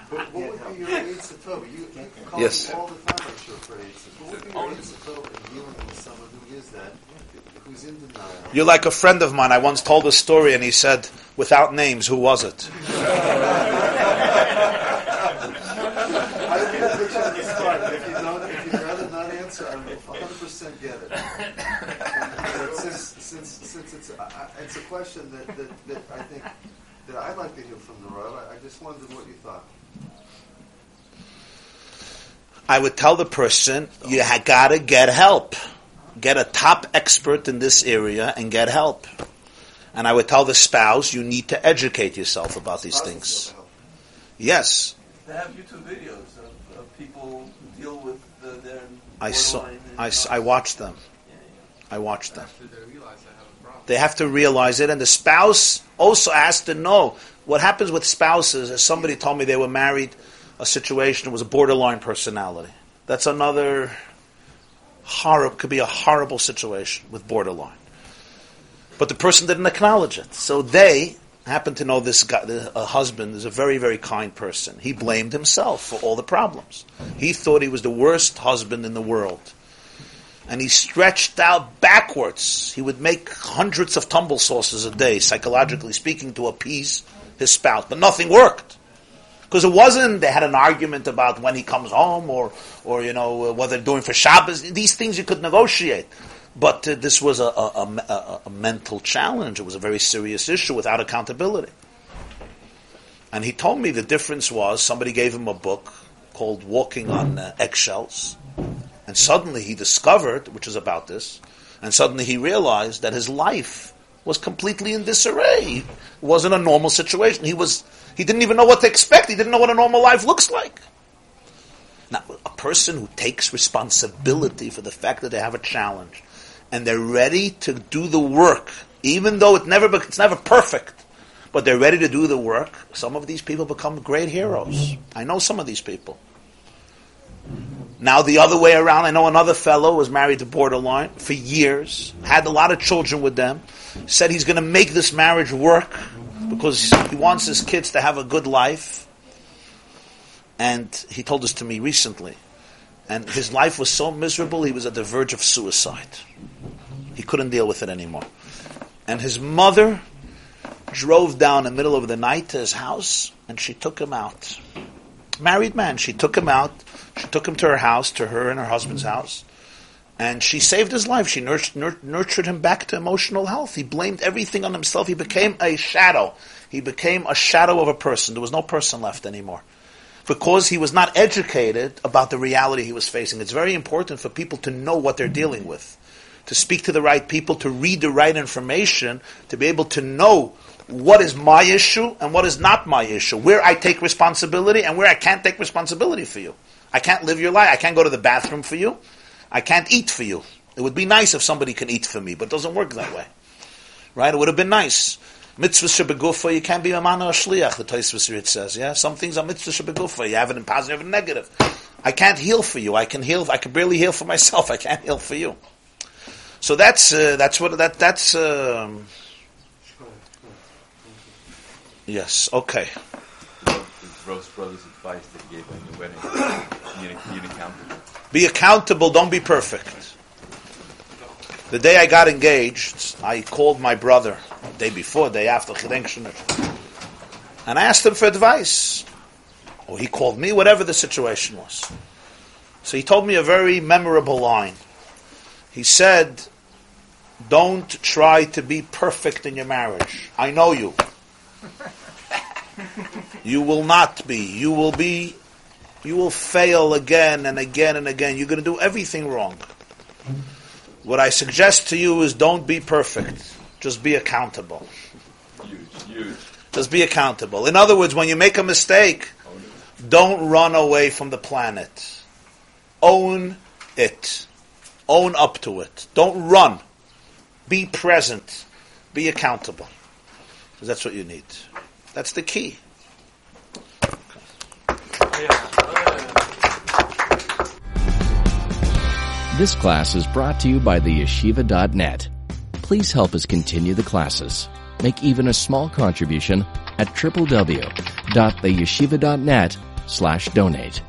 but what would be your AIDS Satova? You, you call Yes. all the time, I'm sure, for AIDS. What would be your AIDS Satova in dealing with someone who is that, who's in denial? You're like a friend of mine. I once told a story and he said, without names, who was it? I don't get put you on the spot. If you if you'd rather not answer, I will 100% get it. Since, since, it's, I- it's a question that, that, that I think that I'd like to hear from the Rav, I, I just wondered what you thought. I would tell the person, you ha- gotta get help. Get a top expert in this area and get help. And I would tell the spouse, you need to educate yourself about these things. Yes. They have YouTube videos of, of people who deal with the, their I saw, I, and I, s- I watched them. Yeah, yeah. I watched them. They have. They have to realize it, and the spouse also has to know what happens with spouses. As somebody told me, they were married, a situation was a borderline personality. That's another horrible, could be a horrible situation with borderline. But the person didn't acknowledge it, so they happened to know this guy. A husband is a very, very kind person. He blamed himself for all the problems. He thought he was the worst husband in the world and he stretched out backwards. He would make hundreds of tumble sauces a day, psychologically speaking, to appease his spouse, but nothing worked. Because it wasn't, they had an argument about when he comes home or, or you know, uh, what they're doing for Shabbos. These things you could negotiate. But uh, this was a, a, a, a, mental challenge. It was a very serious issue without accountability. And he told me the difference was somebody gave him a book called Walking on uh, Eggshells. And suddenly he discovered, which is about this, and suddenly he realized that his life was completely in disarray. It wasn't a normal situation. He was he didn't even know what to expect. He didn't know what a normal life looks like. Now, a person who takes responsibility for the fact that they have a challenge and they're ready to do the work, even though it never it's never perfect, but they're ready to do the work. Some of these people become great heroes. I know some of these people. Now the other way around, I know another fellow was married to borderline for years, had a lot of children with them, said he's going to make this marriage work because he wants his kids to have a good life. And he told this to me recently. And his life was so miserable, he was at the verge of suicide. He couldn't deal with it anymore. And his mother drove down in the middle of the night to his house and she took him out. Married man, she took him out. She took him to her house, to her and her husband's house. And she saved his life. She nurtured, nur- nurtured him back to emotional health. He blamed everything on himself. He became a shadow. He became a shadow of a person. There was no person left anymore. Because he was not educated about the reality he was facing. It's very important for people to know what they're dealing with. To speak to the right people, to read the right information, to be able to know what is my issue and what is not my issue. Where I take responsibility and where I can't take responsibility for you. I can't live your life. I can't go to the bathroom for you. I can't eat for you. It would be nice if somebody can eat for me, but it doesn't work that way. Right? It would have been nice. Mitzvah shebegufa, you can't be a man or a shliach, the Tosfos says, yeah? Some things are mitzvah shebegufa. You have it in positive and negative. I can't heal for you. I can heal, I can barely heal for myself. I can't heal for you. So that's, uh, that's what, that, that's, um, yes, okay. Gross Brothers advice that he gave on your wedding. Being accountable. Be accountable, don't be perfect. The day I got engaged, I called my brother, day before, day after, and I asked him for advice. Or he called me, whatever the situation was. So he told me a very memorable line. He said, Don't try to be perfect in your marriage. I know you. You will not be. You will be you will fail again and again and again. You're going to do everything wrong. What I suggest to you is don't be perfect. Just be accountable. Huge, huge. Just be accountable. In other words, when you make a mistake, don't run away from the planet. Own it. Own up to it. Don't run. Be present. Be accountable. Because that's what you need. That's the key. This class is brought to you by the yeshiva.net. Please help us continue the classes. Make even a small contribution at www.theyeshiva.net slash donate.